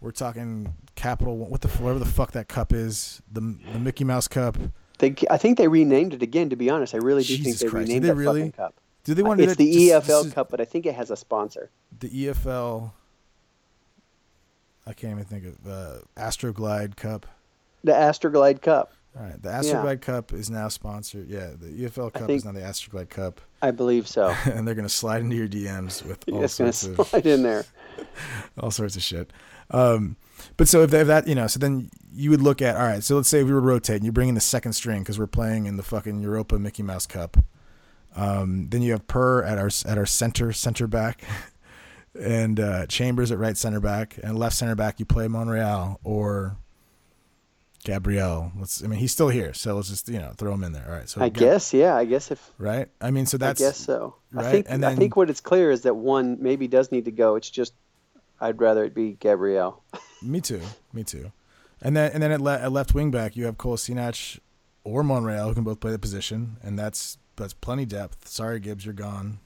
We're talking capital. What the whatever the fuck that cup is, the the Mickey Mouse Cup. They, I think they renamed it again. To be honest, I really do Jesus think they Christ, did renamed they that really? fucking cup. Do they want to? It's the just- EFL just- Cup, but I think it has a sponsor. The EFL. I can't even think of uh, Astroglide Cup. The Astroglide Cup, All right, the Astroglide Cup is now sponsored. Yeah, the EFL Cup is now the Astroglide Cup, I believe so. <laughs> and they're gonna slide into your DMs with <laughs> all it's sorts of slide in there. <laughs> all sorts of shit. Um, but so if, that, if that, you know, so then you would look at, all right, so let's say we were rotating, you bring in the second string because we're playing in the fucking Europa Mickey Mouse Cup. Um, then you have Per at our at our center center back, and uh, Chambers at right center back, and left center back you play Monreal or Gabriel. Let's, I mean, he's still here, so let's just you know throw him in there. All right, so I Gab- guess, yeah. I guess if right. I mean, so that's I guess so. right, I think and I think what it's clear is that one maybe does need to go. It's just I'd rather it be Gabriel. <laughs> Me too. Me too. And then and then at, le- at left wing back you have Kolasinac or Monreal who can both play the position, and that's that's plenty depth. Sorry Gibbs, you're gone.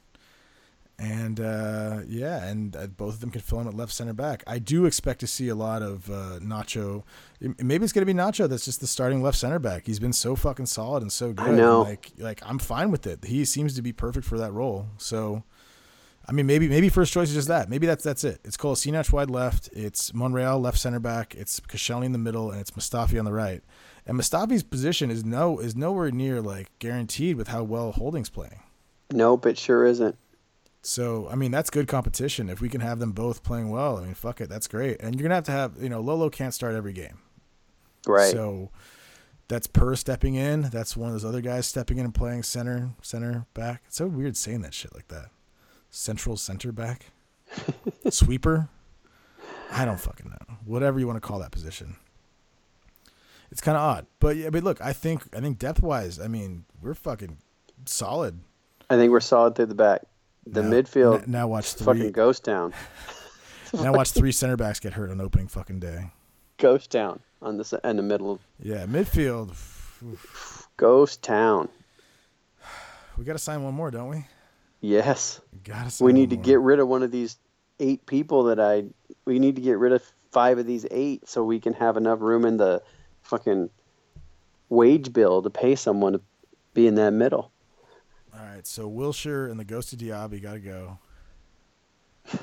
And uh, yeah, and uh, both of them can fill in at left center back. I do expect to see a lot of uh, Nacho. Maybe it's going to be Nacho that's just the starting left center back. He's been so fucking solid and so good. I know. Like like I'm fine with it. He seems to be perfect for that role. So. I mean, maybe maybe first choice is just that. Maybe that's that's it. It's Kolasinac wide left. It's Monreal left center back. It's Koscielny in the middle, and it's Mustafi on the right. And Mustafi's position is no is nowhere near like guaranteed with how well Holding's playing. Nope, it sure isn't. So I mean, that's good competition. If we can have them both playing well, I mean, fuck it, that's great. And you're gonna have to have you know Lolo can't start every game, Right. So that's Per stepping in. That's one of those other guys stepping in and playing center center back. It's so weird saying that shit like that. Central center back, <laughs> sweeper. I don't fucking know. Whatever you want to call that position. It's kind of odd, but yeah. But look, I think I think depth wise, I mean, we're fucking solid. I think we're solid through the back. The Now- midfield n- Now watch three. fucking ghost town. <laughs> Now watch three center backs get hurt on opening fucking day. Ghost town on the in the middle Yeah, midfield. ghost town. We got to sign one more, don't we? Yes. We got to. Sign We need to more. get rid of one of these eight people that I we need to get rid of five of these eight so we can have enough room in the fucking wage bill to pay someone to be in that middle. All right, so Wilshere and the Ghost of Diaby got to go. <sighs>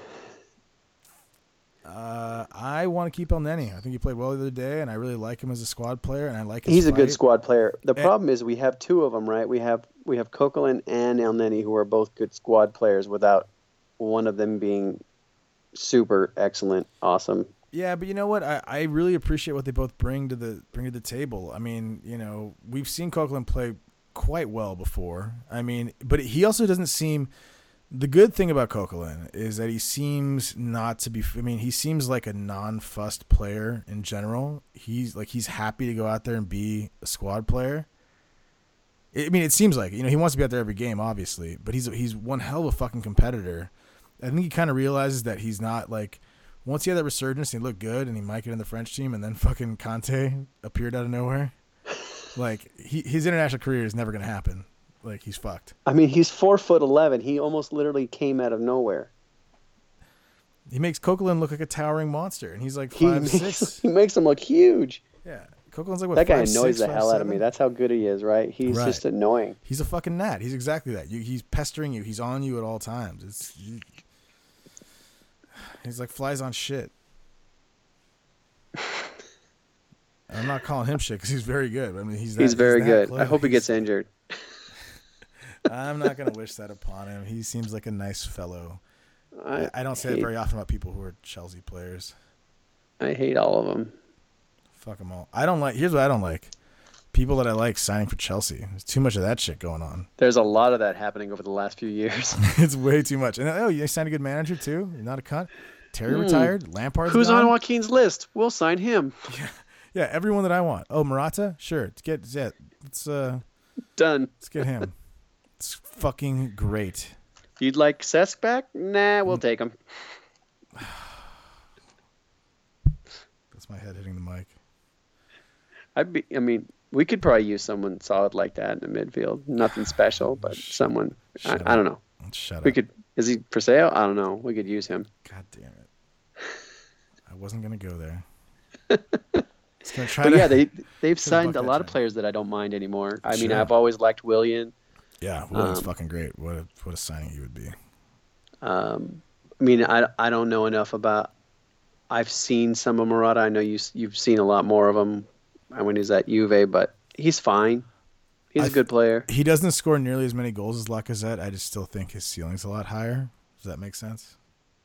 Uh, I want to keep Elneny. I think he played well the other day, and I really like him as a squad player, and I like his He's a good squad player. The And- problem is we have two of them, right? We have we have Coquelin and Elneny who are both good squad players without one of them being super excellent, awesome. Yeah, but you know what? I, I really appreciate what they both bring to the bring to the table. I mean, you know, we've seen Coquelin play quite well before. I mean, but he also doesn't seem. The good thing about Coquelin is that he seems not to be. I mean, he seems like a non-fussed player in general. He's like he's happy to go out there and be a squad player. I mean, it seems like you know he wants to be out there every game, obviously, but he's he's one hell of a fucking competitor. I think he kind of realizes that he's not like once he had that resurgence, he looked good, and he might get in the French team, and then fucking Kanté appeared out of nowhere. Like he, his international career is never gonna happen. Like he's fucked. I mean, he's four foot eleven. He almost literally came out of nowhere. He makes Coquelin look like a towering monster, and he's like He five makes, six. <laughs> he makes him look huge. Yeah, Coquelin's like what? that guy five, annoys six, the five, hell out of me. That's how good he is, right? He's Right. just annoying. He's a fucking gnat. He's exactly that. You, he's pestering you. He's on you at all times. It's you, <sighs> he's like flies on shit. I'm not calling him shit because he's very good. I mean, he's that, he's very that good. close. I hope he gets <laughs> injured. I'm not gonna wish that upon him. He seems like a nice fellow. I, I don't say hate, that very often about people who are Chelsea players. I hate all of them. Fuck them all. I don't like. Here's what I don't like: people that I like signing for Chelsea. There's too much of that shit going on. There's a lot of that happening over the last few years. <laughs> it's way too much. And oh, you signed a good manager too. You're not a cunt. Terry hmm. retired. Lampard. Who's gone. on Joaquin's list? We'll sign him. <laughs> Yeah, everyone that I want. Oh, Morata, sure. Let's get yeah, let's uh, Done. let's get him. it's fucking great. You'd like Cesc back? Nah, we'll take him. <sighs> That's my head hitting the mic. I'd be. I mean, we could probably use someone solid like that in the midfield. Nothing special, but <sighs> someone. I, I don't know. Shut We up. could. Is he for sale? I don't know. We could use him. God damn it. I wasn't gonna go there. <laughs> It's gonna try But to, yeah, they <laughs> they've signed a lot of players that I don't mind anymore. I mean, I've always liked Willian. yeah, well, it's um, fucking great. What a what a signing he would be. Um, I mean, I, I don't know enough about. I've seen some of Morata. I know you you've seen a lot more of him when he's at Juve, but he's fine. He's I a good player. He doesn't score nearly as many goals as Lacazette. I just still think his ceiling's a lot higher. Does that make sense?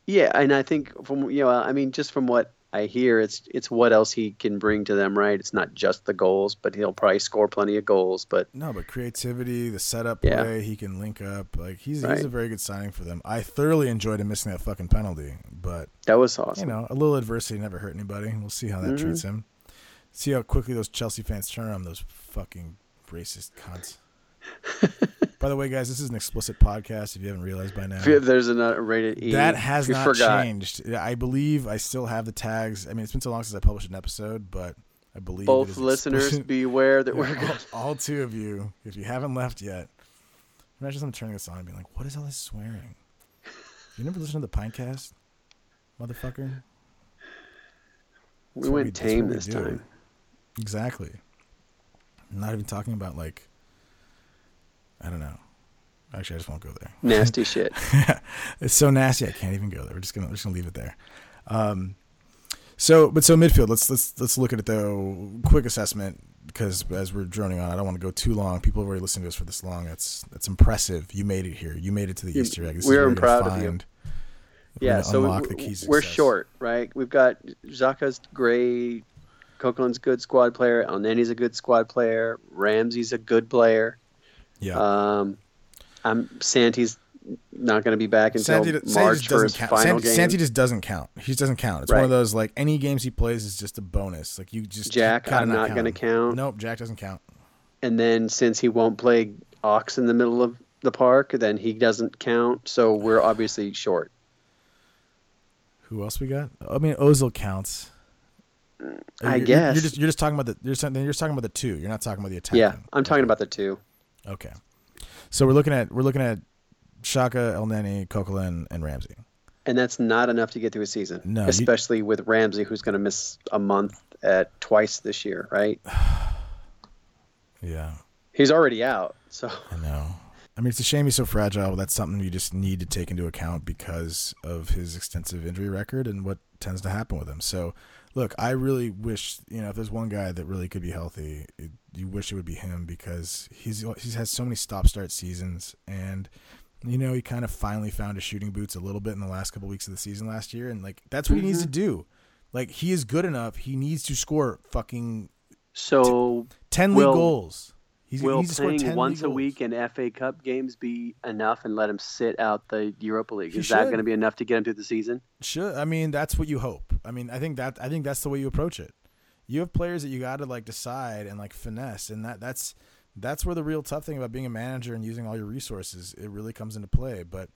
Yeah, and I think from you know, I mean, just from what I hear, it's it's what else he can bring to them, right? It's not just the goals, but he'll probably score plenty of goals. But No, but creativity, the setup Yeah. play, he can link up. Like he's he's a very good signing for them. I thoroughly enjoyed him missing that fucking penalty, but that was awesome. you know, a little adversity never hurt anybody. We'll see how that Mhm. treats him. See how quickly those Chelsea fans turn on those fucking racist cunts. By the way, guys, this is an explicit podcast. If you haven't realized by now, there's a rated E, that has not forgot. changed. I believe I still have the tags. I mean, it's been so long since I published an episode, but I believe Both listeners, explicit. be aware that Yeah, we're all, all two of you, if you haven't left yet, imagine someone turning this on and being like, "What is all this swearing? You never listen to the Pintcast, motherfucker." we went we- tame we this time. Exactly. I'm not even talking about like, I don't know. Actually, I just won't go there. <laughs> Nasty shit. <laughs> it's so nasty. I can't even go there. We're just gonna we're just gonna leave it there. Um, so, but so midfield. Let's let's let's look at it though. Quick assessment because as we're droning on, I don't want to go too long. People have already listened to us for this long. That's that's impressive. You made it here. You made it to the You- Easter egg. This we are proud of you. Yeah, so unlock we, the keys to we're short, right? We've got Xhaka's great, Coquelin's good squad player, Elneny's a good squad player, Ramsey's a good player. Yeah. Um, I'm Santi's not going to be back until Santi March just for doesn't his count. final Santi, game. Santi just doesn't count. He just doesn't count. It's one of those like any games he plays is just a bonus. Like you just Jack, I'm not count gonna count. Nope, Jack doesn't count. and then since he won't play Ox in the middle of the park, then he doesn't count. So we're obviously short. Who else we got? I mean, Ozil counts. I You're- you're- guess. you're just you're just talking about the you're just, you're just talking about the two. You're not talking about the attack. Yeah, I'm talking about the two. Okay, so we're looking at we're looking at Xhaka, El Neni, Coquelin, and Ramsey. And that's not enough to get through a season, No, you- especially with Ramsey, who's going to miss a month at twice this year, right? <sighs> Yeah, He's already out, so I know. I mean, it's a shame he's so fragile. That's something you just need to take into account because of his extensive injury record and what tends to happen with him. So, look, I really wish you know if there's one guy that really could be healthy, it, you wish it would be him because he's he's had so many stop start seasons and. You know, he kind of finally found his shooting boots a little bit in the last couple weeks of the season last year, and like that's what he needs to mm-hmm. do. Like he is good enough. He needs to score fucking so ten Will- league goals. He's, will score playing once a week in FA Cup games be enough and let him sit out the Europa League? Is that going to be enough to get him through the season? Sure. I mean that's what you hope. I mean I think that I think that's the way you approach it. You have players that you got to like decide and like finesse, and that that's that's where the real tough thing about being a manager and using all your resources it really comes into play. But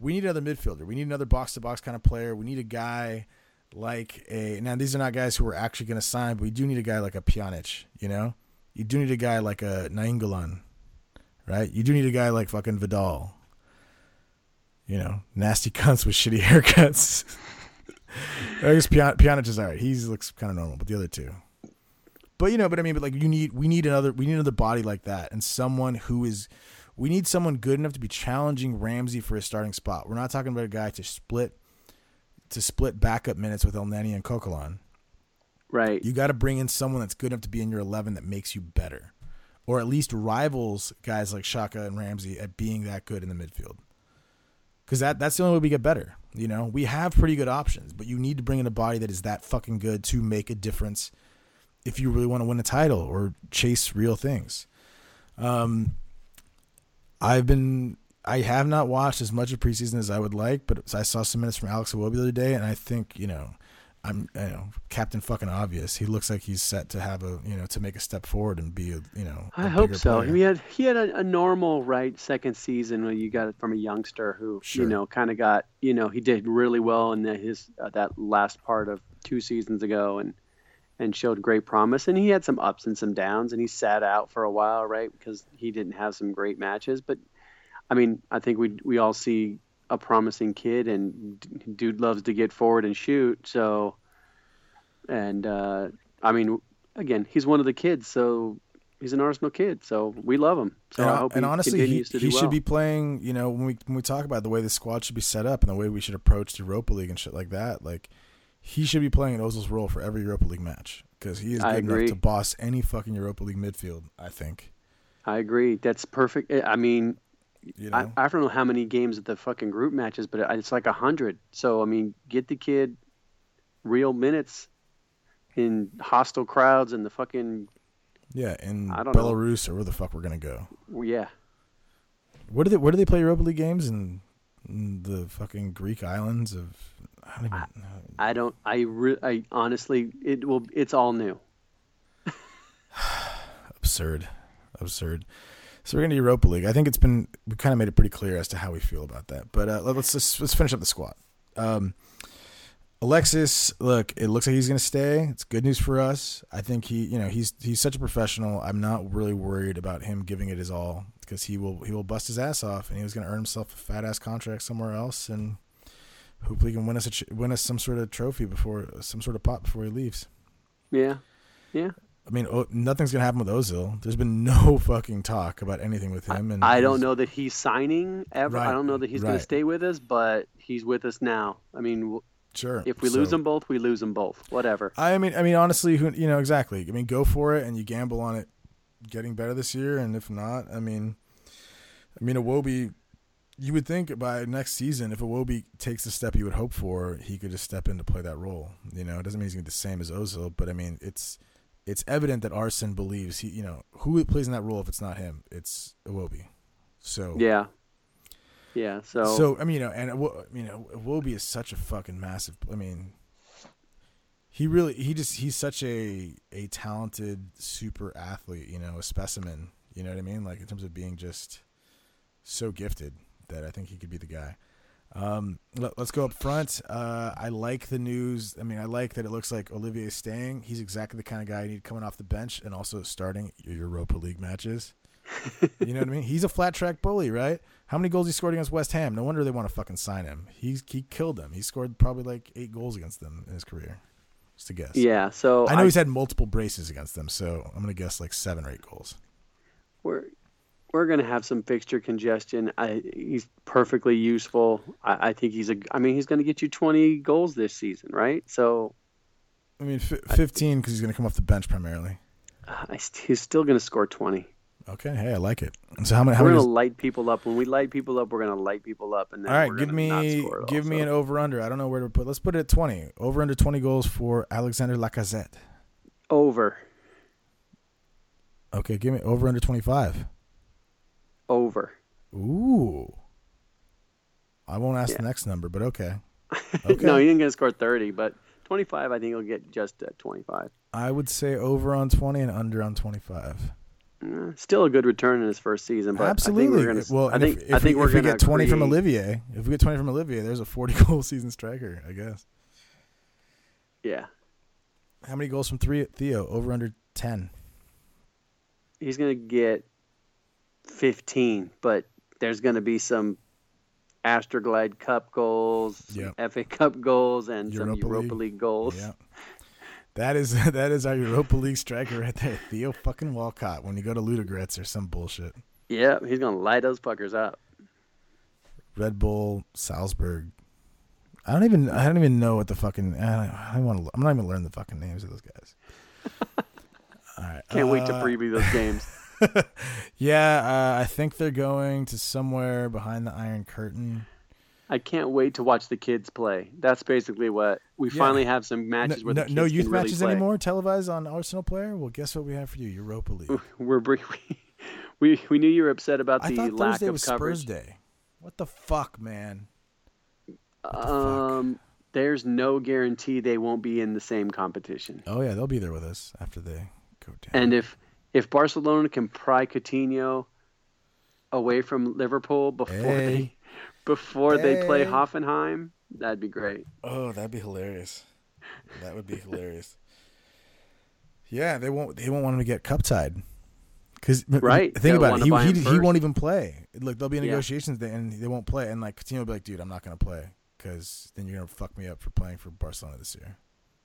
we need another midfielder. We need another box to box kind of player. We need a guy like a now these are not guys who we're actually going to sign, but we do need a guy like a Pjanic. You know, you do need a guy like a Nainggolan, right? You do need a guy like fucking Vidal. You know, nasty <laughs> cunts with shitty haircuts. <laughs> I guess Pian- Pjanic is alright. He looks kind of normal, but the other two. But you know, but I mean, but like you need, we need another, we need another body like that, and someone who is, we need someone good enough to be challenging Ramsey for his starting spot. We're not talking about a guy to split, to split backup minutes with Elneny and Coquelin. Right. You got to bring in someone that's good enough to be in your eleven that makes you better. or at least rivals guys like Xhaka and Ramsey at being that good in the midfield. Because that that's the only way we get better. You know, we have pretty good options, but you need to bring in a body that is that fucking good to make a difference if you really want to win a title or chase real things. Um, I've been I have not watched as much of preseason as I would like, but I saw some minutes from Alex Iwobi the other day, and I think you know, I'm you know Captain fucking obvious. He looks like he's set to have a you know to make a step forward and be a you know. I I hope so. Player. He had he had a, a, normal right second season where you got it from a youngster who sure. you know kind of got you know he did really well in the, his uh, that last part of two seasons ago and and showed great promise. And he had some ups and some downs, and he sat out for a while, right, because he didn't have some great matches. But I mean, I think we we all see a promising kid, and dude loves to get forward and shoot. So, and uh, I mean, again, he's one of the kids, so he's an Arsenal kid, so we love him. So and, I hope and he honestly, he, he well. should be playing. You know, when we when we talk about the way the squad should be set up and the way we should approach the Europa League and shit like that, like he should be playing in Ozil's role for every Europa League match because he is good enough to boss any fucking Europa League midfield. I think. I agree. That's perfect. I mean, you know? I, I don't know how many games at the fucking group matches, but it's like a hundred. So I mean, get the kid real minutes in hostile crowds and the fucking yeah in Belarus know. or where the fuck we're gonna go. Yeah. Where do they Where do they play Europa League games in, in the fucking Greek islands of? I don't even. I, I don't. I, re, I honestly, it will. It's all new. <sighs> Absurd, absurd. So we're going to Europa League. I think it's been we kind of made it pretty clear as to how we feel about that. But uh, let's just, let's finish up the squad. Um, Alexis, look, it looks like he's going to stay. It's good news for us. I think he, you know, he's he's such a professional. I'm not really worried about him giving it his all because he will he will bust his ass off and he was going to earn himself a fat ass contract somewhere else and hopefully he can win us a, win us some sort of trophy before some sort of pot before he leaves. Yeah, yeah. I mean, oh, nothing's gonna happen with Ozil. There's been <laughs> no fucking talk about anything with him, and I don't know that he's signing ever. Right, I don't know that he's right. gonna stay with us, but he's with us now. I mean, sure. If we so, lose them both, we lose them both. Whatever. I mean, I mean, honestly, who you know exactly? I mean, go for it, and you gamble on it getting better this year, and if not, I mean, I mean, Iwobi. You would think by next season, if Iwobi takes the step you would hope for, he could just step in to play that role. You know, it doesn't mean he's gonna be the same as Ozil, but I mean, it's it's evident that Arsène believes he, you know, who plays in that role if it's not him, it's Iwobi. So yeah, yeah. So so I mean, you know, and you know, Iwobi is such a fucking massive. I mean, he really he just he's such a a talented super athlete. You know, a specimen. You know what I mean? Like in terms of being just so gifted that I think he could be the guy. Um, let, us go up front. Uh, I like the news. I mean, I like that it looks like Olivier is staying. He's exactly the kind of guy you need coming off the bench and also starting your Europa League matches. <laughs> you know what I mean? He's a flat track bully, right? How many goals he scored against West Ham? No wonder they want to fucking sign him. He he killed them. He scored probably like eight goals against them in his career. Just to guess. Yeah. So I know I, he's had multiple braces against them, so I'm gonna guess like seven or eight goals. We're we're going to have some fixture congestion. I, he's perfectly useful. I, I, think he's a. I mean, he's going to get you 20 goals this season, right? So, I mean, f- 15 because he's going to come off the bench primarily. Uh, he's still going to score 20. Okay, hey, I like it. so how many? How we're going to light people up. When we light people up, we're going to light people up, and then all right, give me give me an over under. I don't know where to put. Let's put it at 20. Over under 20 goals for Alexander Lacazette. Over. Okay, give me over under 25 over. Ooh. I won't ask yeah. the next number, but okay. <laughs> okay. no, he ain't gonna score thirty, but twenty-five. I think he'll get just at twenty-five. I would say over on twenty and under on twenty-five. Uh, still a good return in his first season, but absolutely. I think gonna, well, I think if, if I think we, we're if we get twenty from Olivier. If we get twenty from Olivier, there's a forty-goal <laughs> season striker, I guess. Yeah. How many goals from three? Theo over under ten. He's gonna get 15, but there's going to be some Astroglide Cup goals, yep. FA Cup goals, and Europa some Europa League, League goals. Yeah. That is <laughs> that is our Europa League striker right there, Theo fucking Walcott. When you go to Ludogorets or some bullshit. Yeah, he's gonna light those fuckers up. Red Bull, Salzburg. I don't even I don't even know what the fucking I don't, want to. I'm not even learn the fucking names of those guys. <laughs> All right, can't uh, wait to uh, preview those games. <laughs> <laughs> yeah, uh, I think they're going to somewhere behind the Iron Curtain. I can't wait to watch the kids play. That's basically what we Yeah. finally have some No, matches where no, kids no can youth really matches play. anymore televised on Arsenal Player. Well, guess what we have for you? Europa League. <laughs> We're br- <laughs> we we knew you were upset about I the thought lack Thursday of was coverage. Spurs Day. What the fuck, man? the fuck? Um, there's no guarantee they won't be in the same competition. Oh yeah, they'll be there with us after they go down. And if if Barcelona can pry Coutinho away from Liverpool before Hey. they <laughs> before they play Hoffenheim, that'd be great. oh, that'd be hilarious. That would be hilarious. Yeah, they won't. They won't want him to get cup tied. Because Right, think they'll about it. He, he, he won't even play. Look, there'll be negotiations there, and they won't play. And like Coutinho will be like, "Dude, I'm not gonna play because then you're gonna fuck me up for playing for Barcelona this year."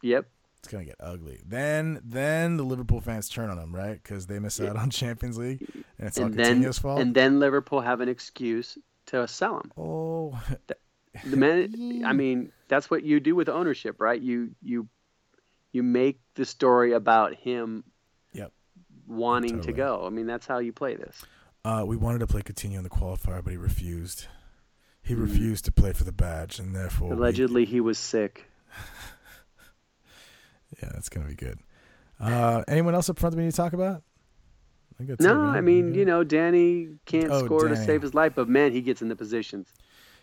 Yep. It's gonna get ugly. Then, then the Liverpool fans turn on him, right? Because they miss out on Champions League, and it's all then Coutinho's fault. and then Liverpool have an excuse to sell him. oh, The man, <laughs> I mean, that's what you do with ownership, right? You you you make the story about him Yep. wanting Totally. to go. I mean, that's how you play this. Uh, we wanted to play Coutinho in the qualifier, but he refused. He Hmm. refused to play for the badge, and therefore, we- Allegedly, he was sick. <laughs> yeah, that's gonna be good. Uh, anyone else up front that we need to talk about? I it, No. I mean, you know, Danny can't Oh, score to save his life, but man, he gets in the positions.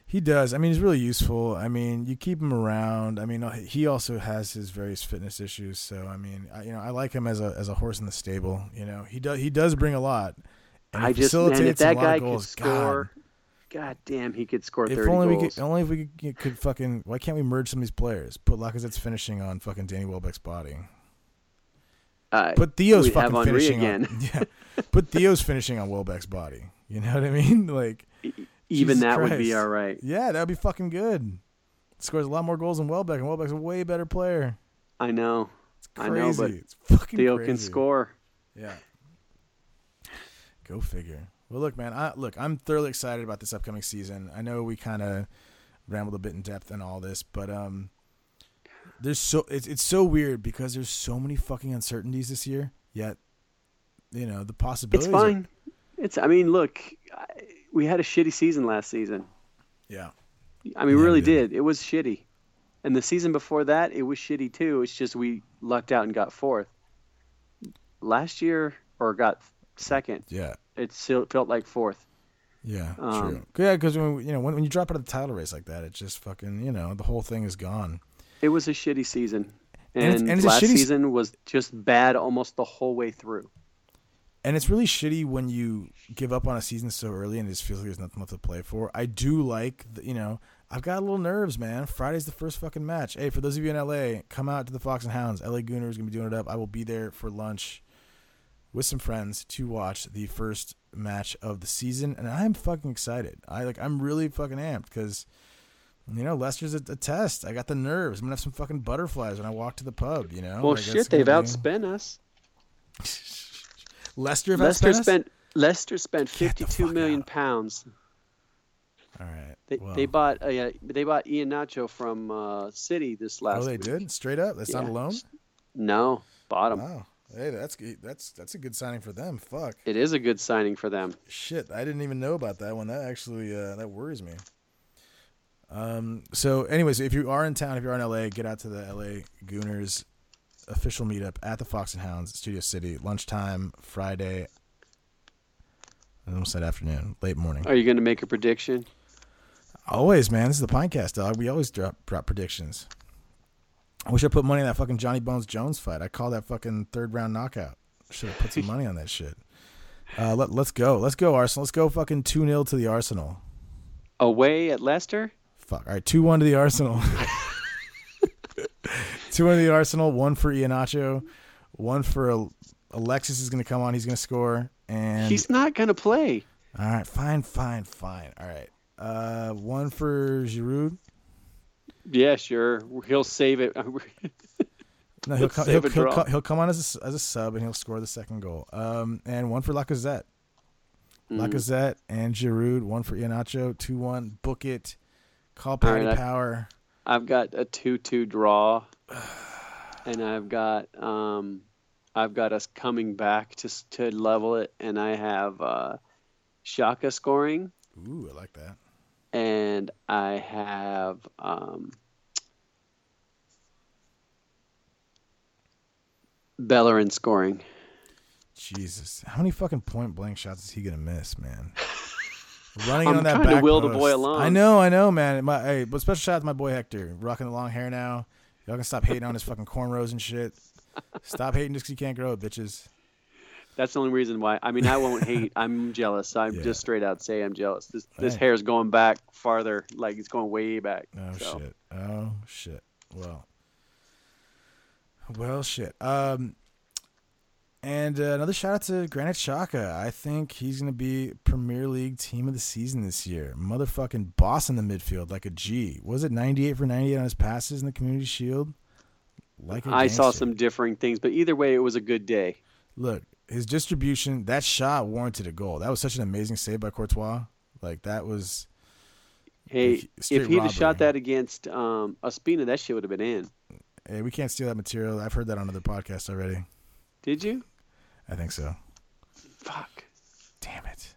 he does. I mean, he's really useful. I mean, you keep him around. I mean, uh, he also has his various fitness issues. So, I mean, I, you know, I like him as a as a horse in the stable. You know, he does he does bring a lot. And I just man, if that guy could goals. God. God damn, he could score If thirty only we goals. could, only if we could, could fucking. Why can't we merge some of these players? Put Lacazette's finishing on fucking Danny Welbeck's body. Uh, Put Theo's fucking Henry finishing again. on. <laughs> Yeah. Put Theo's finishing on Welbeck's body. You know what I mean? <laughs> Like, Even Jesus that would be all right. yeah, that'd be fucking good. Scores a lot more goals than Welbeck, and Welbeck's a way better player. I know. It's I crazy. know, but it's fucking Theo crazy. can score. Yeah. Go figure. Well, look, man. I look. I'm thoroughly excited about this upcoming season. I know we kind of rambled a bit in depth and all this, but um, there's so it's it's so weird because there's so many fucking uncertainties this year. Yet, you know, the It's possibilities. are- fine. It's. I mean, look, I, we had a shitty season last season. yeah. I mean, we Yeah, really did. did. It was shitty. And the season before that, it was shitty too. It's just we lucked out and got fourth. Last year, or got second. Yeah. It still felt like fourth. Yeah. Um, true. Yeah, because when you know when, when you drop out of the title race like that, it's just fucking you know the whole thing is gone. It was a shitty season. And And, and last shitty season was just bad almost the whole way through. And it's really shitty when you give up on a season so early and it just feels like there's nothing left to play for. I do like, the, you know, I've got a little nerves, man. Friday's the first fucking match. Hey, for those of you in LA, come out to the Fox and Hounds. LA Gooner is gonna be doing it up. I will be there for lunch with some friends to watch the first match of the season, and I'm fucking excited. I like, I'm really fucking amped because. You know, Leicester's a, a test. I got the nerves. I'm gonna have some fucking butterflies when I walk to the pub. You know. well, Like, shit, they've outspent us. <laughs> Leicester. have Leicester us? spent Leicester spent Get the fifty-two fuck million out. pounds. All right. They, well. they bought uh, they bought Iheanacho from uh, City this last. Oh, they week. did straight up. That's not Yeah. a loan. No, bottom. Wow. Hey, that's. That's that's a good signing for them. Fuck. It is a good signing for them. Shit, I didn't even know about that one. That actually uh, that worries me. Um. So, anyways, if you are in town, if you're in LA, get out to the LA Gooners official meetup at the Fox and Hounds Studio City. Lunchtime Friday. I almost said afternoon, late morning. Are you going to make a prediction? Always, man. This is the Pintcast, dog. We always drop drop predictions. I wish I put money on that fucking Johnny Bones Jones fight. I call that fucking third round knockout. Should have put some money on that shit. Uh, let, let's go. Let's go, Arsenal. Let's go fucking 2 0 to the Arsenal. Away at Leicester? Fuck. All right, 2 1 to the Arsenal. <laughs> 2 1 to the Arsenal. One for Iheanacho. One for Alexis is going to come on. He's going to score. And He's not going to play. all right, fine, fine, fine. All right. Uh, one for Giroud. Yeah, sure. He'll save it. <laughs> No, he'll come, he'll, he'll, come, he'll come on as a, as a sub and he'll score the second goal. Um, and one for Lacazette. Mm. Lacazette and Giroud. One for Iheanacho. Two one. Book it. Call All party right, power. I've got a 2 2 draw. <sighs> And I've got um, I've got us coming back to to level it, and I have uh, Xhaka scoring, Ooh, I like that. And I have um, Bellerin scoring. Jesus, how many fucking point blank shots is he gonna miss, man? <laughs> Running I'm on that trying to back will the boy along. I know, I know, man. My hey, but special shout out to my boy Hector, rocking the long hair now. Y'all can stop hating on his fucking cornrows and shit. Stop hating just 'cause you can't grow it, bitches. That's the only reason why. I mean, I won't <laughs> hate. I'm jealous. I'm Yeah. just straight out say I'm jealous. This this Hey. hair's going back farther. Like it's going way back. Oh so. shit. Oh shit. Well. Well shit. Um and uh, another shout out to Granit Xhaka. I think he's going to be Premier League team of the season this year. Motherfucking boss in the midfield like a G. Was it 98 for 98 on his passes in the Community Shield? Like a I saw some differing things, but either way, it was a good day. Look, his distribution, that shot warranted a goal. That was such an amazing save by Courtois. Like that was Hey, if he'd have shot that against um, Ospina, that shit would have been in. Hey, we can't steal that material. I've heard that on other podcasts already. Did you? I think so. Fuck. Damn it.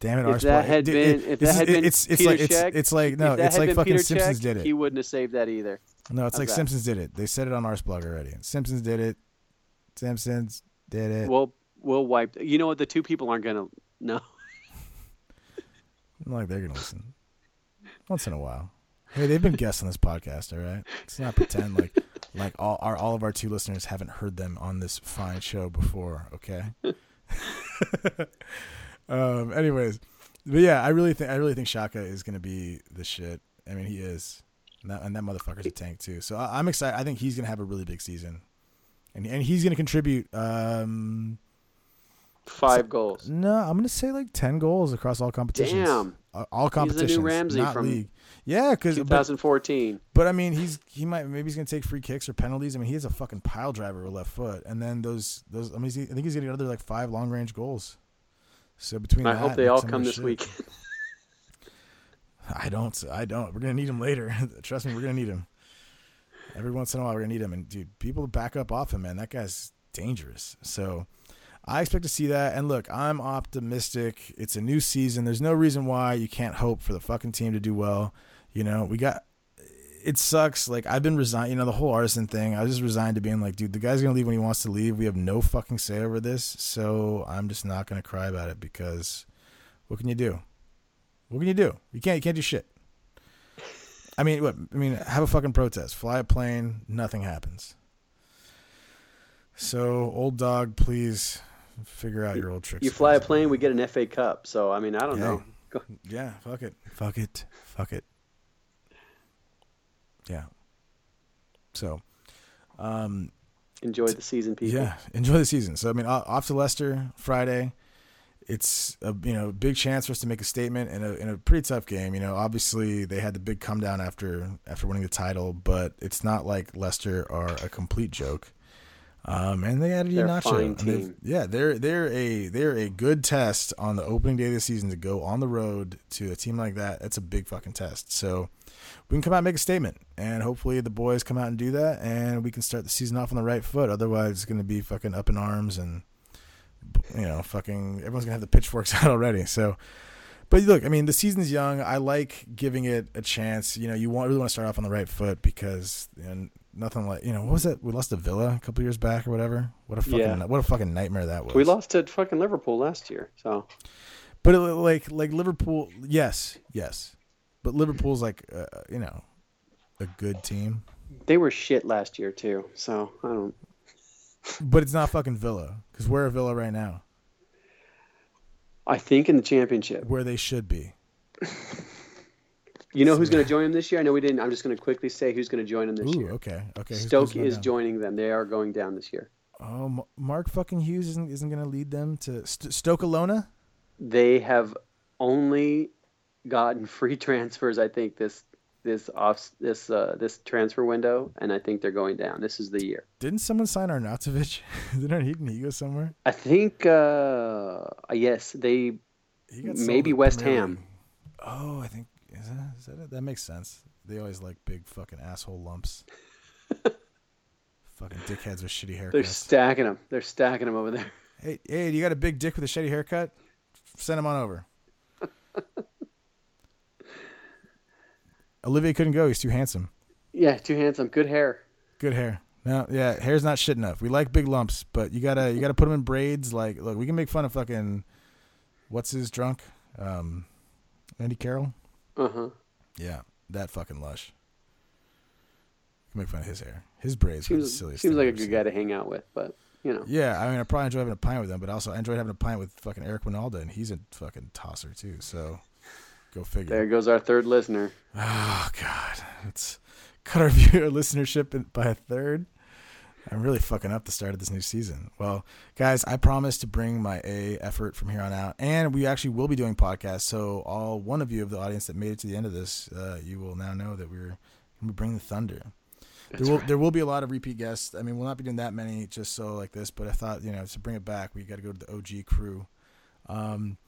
Damn it, If that had been, if that had been it's it's Peter like it's, it's like no, it's like fucking Peter Simpsons Cech, did it. He wouldn't have saved that either. No, it's How's like that? Simpsons did it. They said it on our blog already. Simpsons did it. Simpsons did it. We'll we'll wipe. You know what? The two people aren't gonna know. <laughs> Like they're gonna listen. Once in a while. Hey, they've been guests on this podcast, all right? Let's not pretend like like all our all of our two listeners haven't heard them on this fine show before, okay? <laughs> um anyways. But yeah, I really think I really think Xhaka is gonna be the shit. I mean he is. And that, and that motherfucker's a tank too. So I, I'm excited. I think he's gonna have a really big season. And and he's gonna contribute um Five goals. no, I'm gonna say like ten goals across all competitions. Damn. Uh, all He's the new. Ramsey not from league. Yeah, because 2014. but I mean he's he might maybe he's gonna take free kicks or penalties. I mean he has a fucking pile driver with left foot, and then those those I mean I think he's getting another like five long range goals. So between I hope they all come this shit- week. <laughs> <laughs> I don't. I don't. We're gonna need him later. <laughs> Trust me, we're gonna need him. Every once in a while, we're gonna need him. And dude, people back up off him, man. That guy's dangerous. So I expect to see that. And look, I'm optimistic. It's a new season. There's no reason why you can't hope for the fucking team to do well. You know, we got. It sucks. Like I've been resigned. You know, the whole Arsène thing. I was just resigned to being like, dude, the guy's gonna leave when he wants to leave. We have no fucking say over this. So I'm just not gonna cry about it because what can you do? What can you do? You can't. You can't do shit. I mean, what? I mean, have a fucking protest. Fly a plane. Nothing happens. So, old dog, please figure out your old tricks. You fly a plane, we get an FA Cup. So I mean, I don't Yeah. know. <laughs> Yeah, fuck it. Fuck it. Fuck it. Yeah. So, um, Enjoy the season, people. Yeah, enjoy the season. So I mean, off to Leicester Friday. It's a you know big chance for us to make a statement in a in a pretty tough game. You know, obviously they had the big come down after after winning the title, but it's not like Leicester are a complete joke. Um, and they added They're a Iheanacho. fine and they've- team. Yeah, they're they're a they're a good test on the opening day of the season to go on the road to a team like that. That's a big fucking test. So we can come out and make a statement, and hopefully the boys come out and do that, and we can start the season off on the right foot. Otherwise, it's going to be fucking up in arms, and you know, fucking everyone's gonna have the pitchforks <laughs> out already. So, but look, I mean, the season's young. I like giving it a chance. You know, you want really want to start off on the right foot because you know, nothing like you know what was it? We lost to Villa a couple years back or whatever. What a fucking Yeah. what a fucking nightmare that was. We lost to fucking Liverpool last year. So but it, like like Liverpool, yes, yes, but Liverpool's like uh, you know a good team. they were shit last year too. So I don't. <laughs> But it's not fucking Villa because we're a Villa right now, I think in the championship. where they should be. <laughs> You know who's going to join them this year? I know we didn't. I'm just going to quickly say who's going to join them this Ooh, year. okay, okay. Stoke who's is down? joining them. They are going down this year. Oh, Mark fucking Hughes isn't isn't going to lead them to St- Stoke Alona. They have only gotten <laughs> free transfers. I think this this off this uh, this transfer window, and I think they're going down. This is the year. Didn't someone sign Arnautovic? <laughs> Didn't he, he go somewhere? I think uh, yes, they Maybe West Ham. League. Oh, I think is that, is that it? That makes sense. They always like big fucking asshole lumps. <laughs> Fucking dickheads with shitty haircuts. They're stacking them. They're stacking them over there. Hey, hey, you got a big dick with a shitty haircut? Send him on over. <laughs> Olivier couldn't go. He's too handsome. Yeah, too handsome. Good hair. Good hair. No, yeah, hair's not shit enough. We like big lumps, but you gotta you gotta put them in braids. Like, look, we can make fun of fucking what's his drunk, um, Andy Carroll. Uh huh. Yeah, that fucking lush. You can make fun of his hair. His braids are the Seems silliest. seems like a good guy to hang out with, but you know. Yeah, I mean, I probably enjoy having a pint with him, but also I enjoyed having a pint with fucking Eric Wynalda, and he's a fucking tosser too. So, go figure. There goes our third listener. <sighs> Oh God, it's cut our <laughs> viewer listenership by a third. I'm really fucking up the start of this new season. Well, guys, I promise to bring my A effort from here on out, and we actually will be doing podcasts. So, all one of you of the audience that made it to the end of this, uh, you will now know that we're going to bring the thunder. there will there will be a lot of repeat guests. I mean, we'll not be doing that many just so like this, but I thought you know to bring it back, we got to go to the OG crew. Um,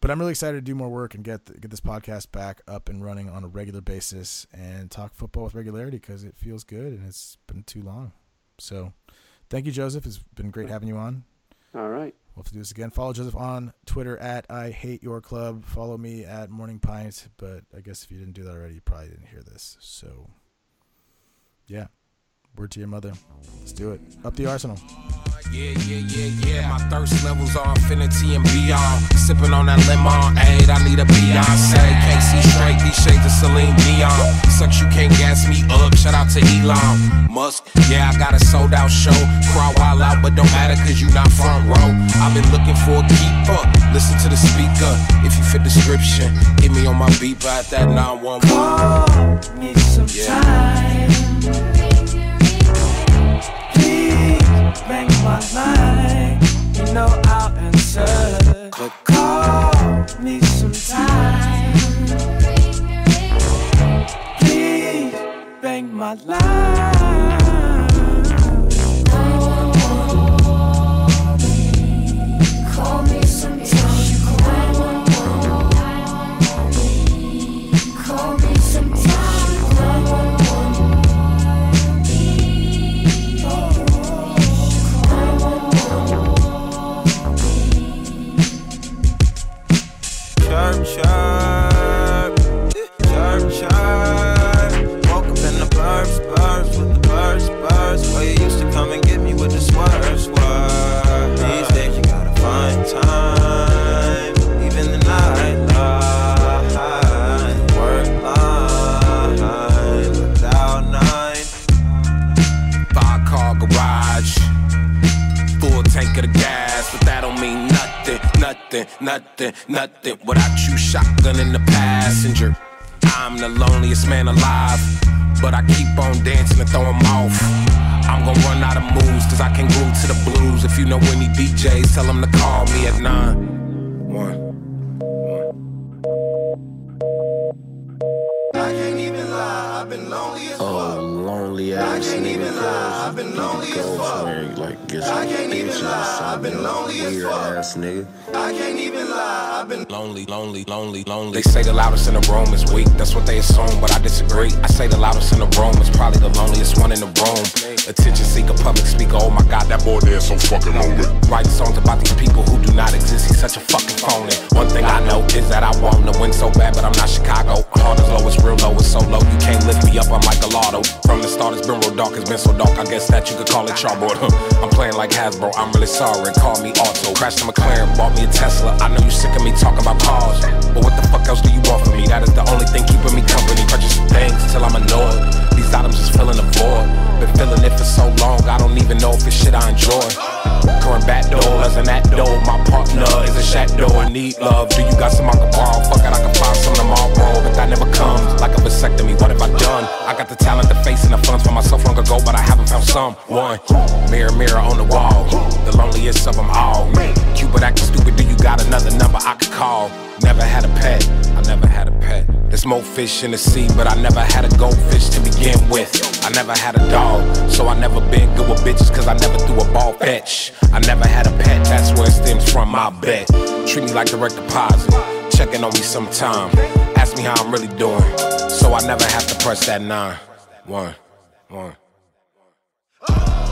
but I'm really excited to do more work and get get this podcast back up and running on a regular basis and talk football with regularity because it feels good and it's been too long. So, thank you, Joseph. It's been great having you on. All right. We'll have to do this again. Follow Joseph on Twitter at I Hate Your Club. Follow me at Morning Pint. But I guess if you didn't do that already, you probably didn't hear this. So, yeah. Word to your mother. Let's do it. Up the Arsenal. Yeah, yeah, yeah, yeah. My thirst levels are infinity and beyond. Sipping on that lemon, aid. I need a Beyonce. Can't see straight, these shades of Celine Dion. Sucks, you can't gas me up. Shout out to Elon Musk. Yeah, I got a sold out show. Crowd wild out, but don't matter cause you not front row. I've been looking for a keeper. Listen to the speaker. If you fit description, hit me on my beeper at that 911. Call me sometime. Please ring my line. You know I'll answer. Call me sometime. Please bang my line. nothing, nothing, nothing without you. Shotgun in the passenger. I'm the loneliest man alive, but I keep on dancing and throwing off. I'm gonna run out of moves, cause I can glue to the blues. If you know any DJs, tell them to call me at 9 1. Lonely ass can't nigga. even lie, I've been lonely as fuck. like get I can't even lie, I've been lonely as fuck. ass nigga. I can't even lie, I've been Lonely, lonely, lonely, lonely. They say the loudest in the room is weak. That's what they assume, but I disagree. I say the loudest in the room is probably the loneliest one in the room. Attention seeker, public speaker. Oh my God, that boy there is so fucking lonely. Writing songs about these people who do not exist. He's such a fucking phony. One thing I know is that I want to win so bad, but I'm not Chicago. Heart is low, it's real low, it's so low. You can't lift me up. I'm like a lotto. From the start, it's been real dark. It's been so dark. I guess that you could call it charbroiled. I'm playing like Hasbro. I'm really sorry. Call me Auto. Crashed a McLaren, bought me a Tesla. I know you sick of me talking about cars, but what the fuck else do you want from me? That is the only thing keeping me company. Purchase things till I'm annoyed. These items just filling the void. Been feeling it for so long, I don't even know if it's shit I enjoy. Current back doors and that door. My partner is a shadow I need love. Do you got some I can borrow? Fuck it, I can find some tomorrow, but that never comes. Like a vasectomy, what have I done? I got the talent, the face, and the for myself long ago, but I haven't found someone. Mirror, mirror on the wall, the loneliest of them all. Cupid acting stupid, do you got another number I could call? Never had a pet, I never had a pet. There's more fish in the sea, but I never had a goldfish to begin with. I never had a dog, so I never been good with bitches, cause I never threw a ball fetch. I never had a pet, that's where it stems from, my bet. Treat me like direct deposit, checking on me sometime. Ask me how I'm really doing, so I never have to press that nine. One, one. Oh!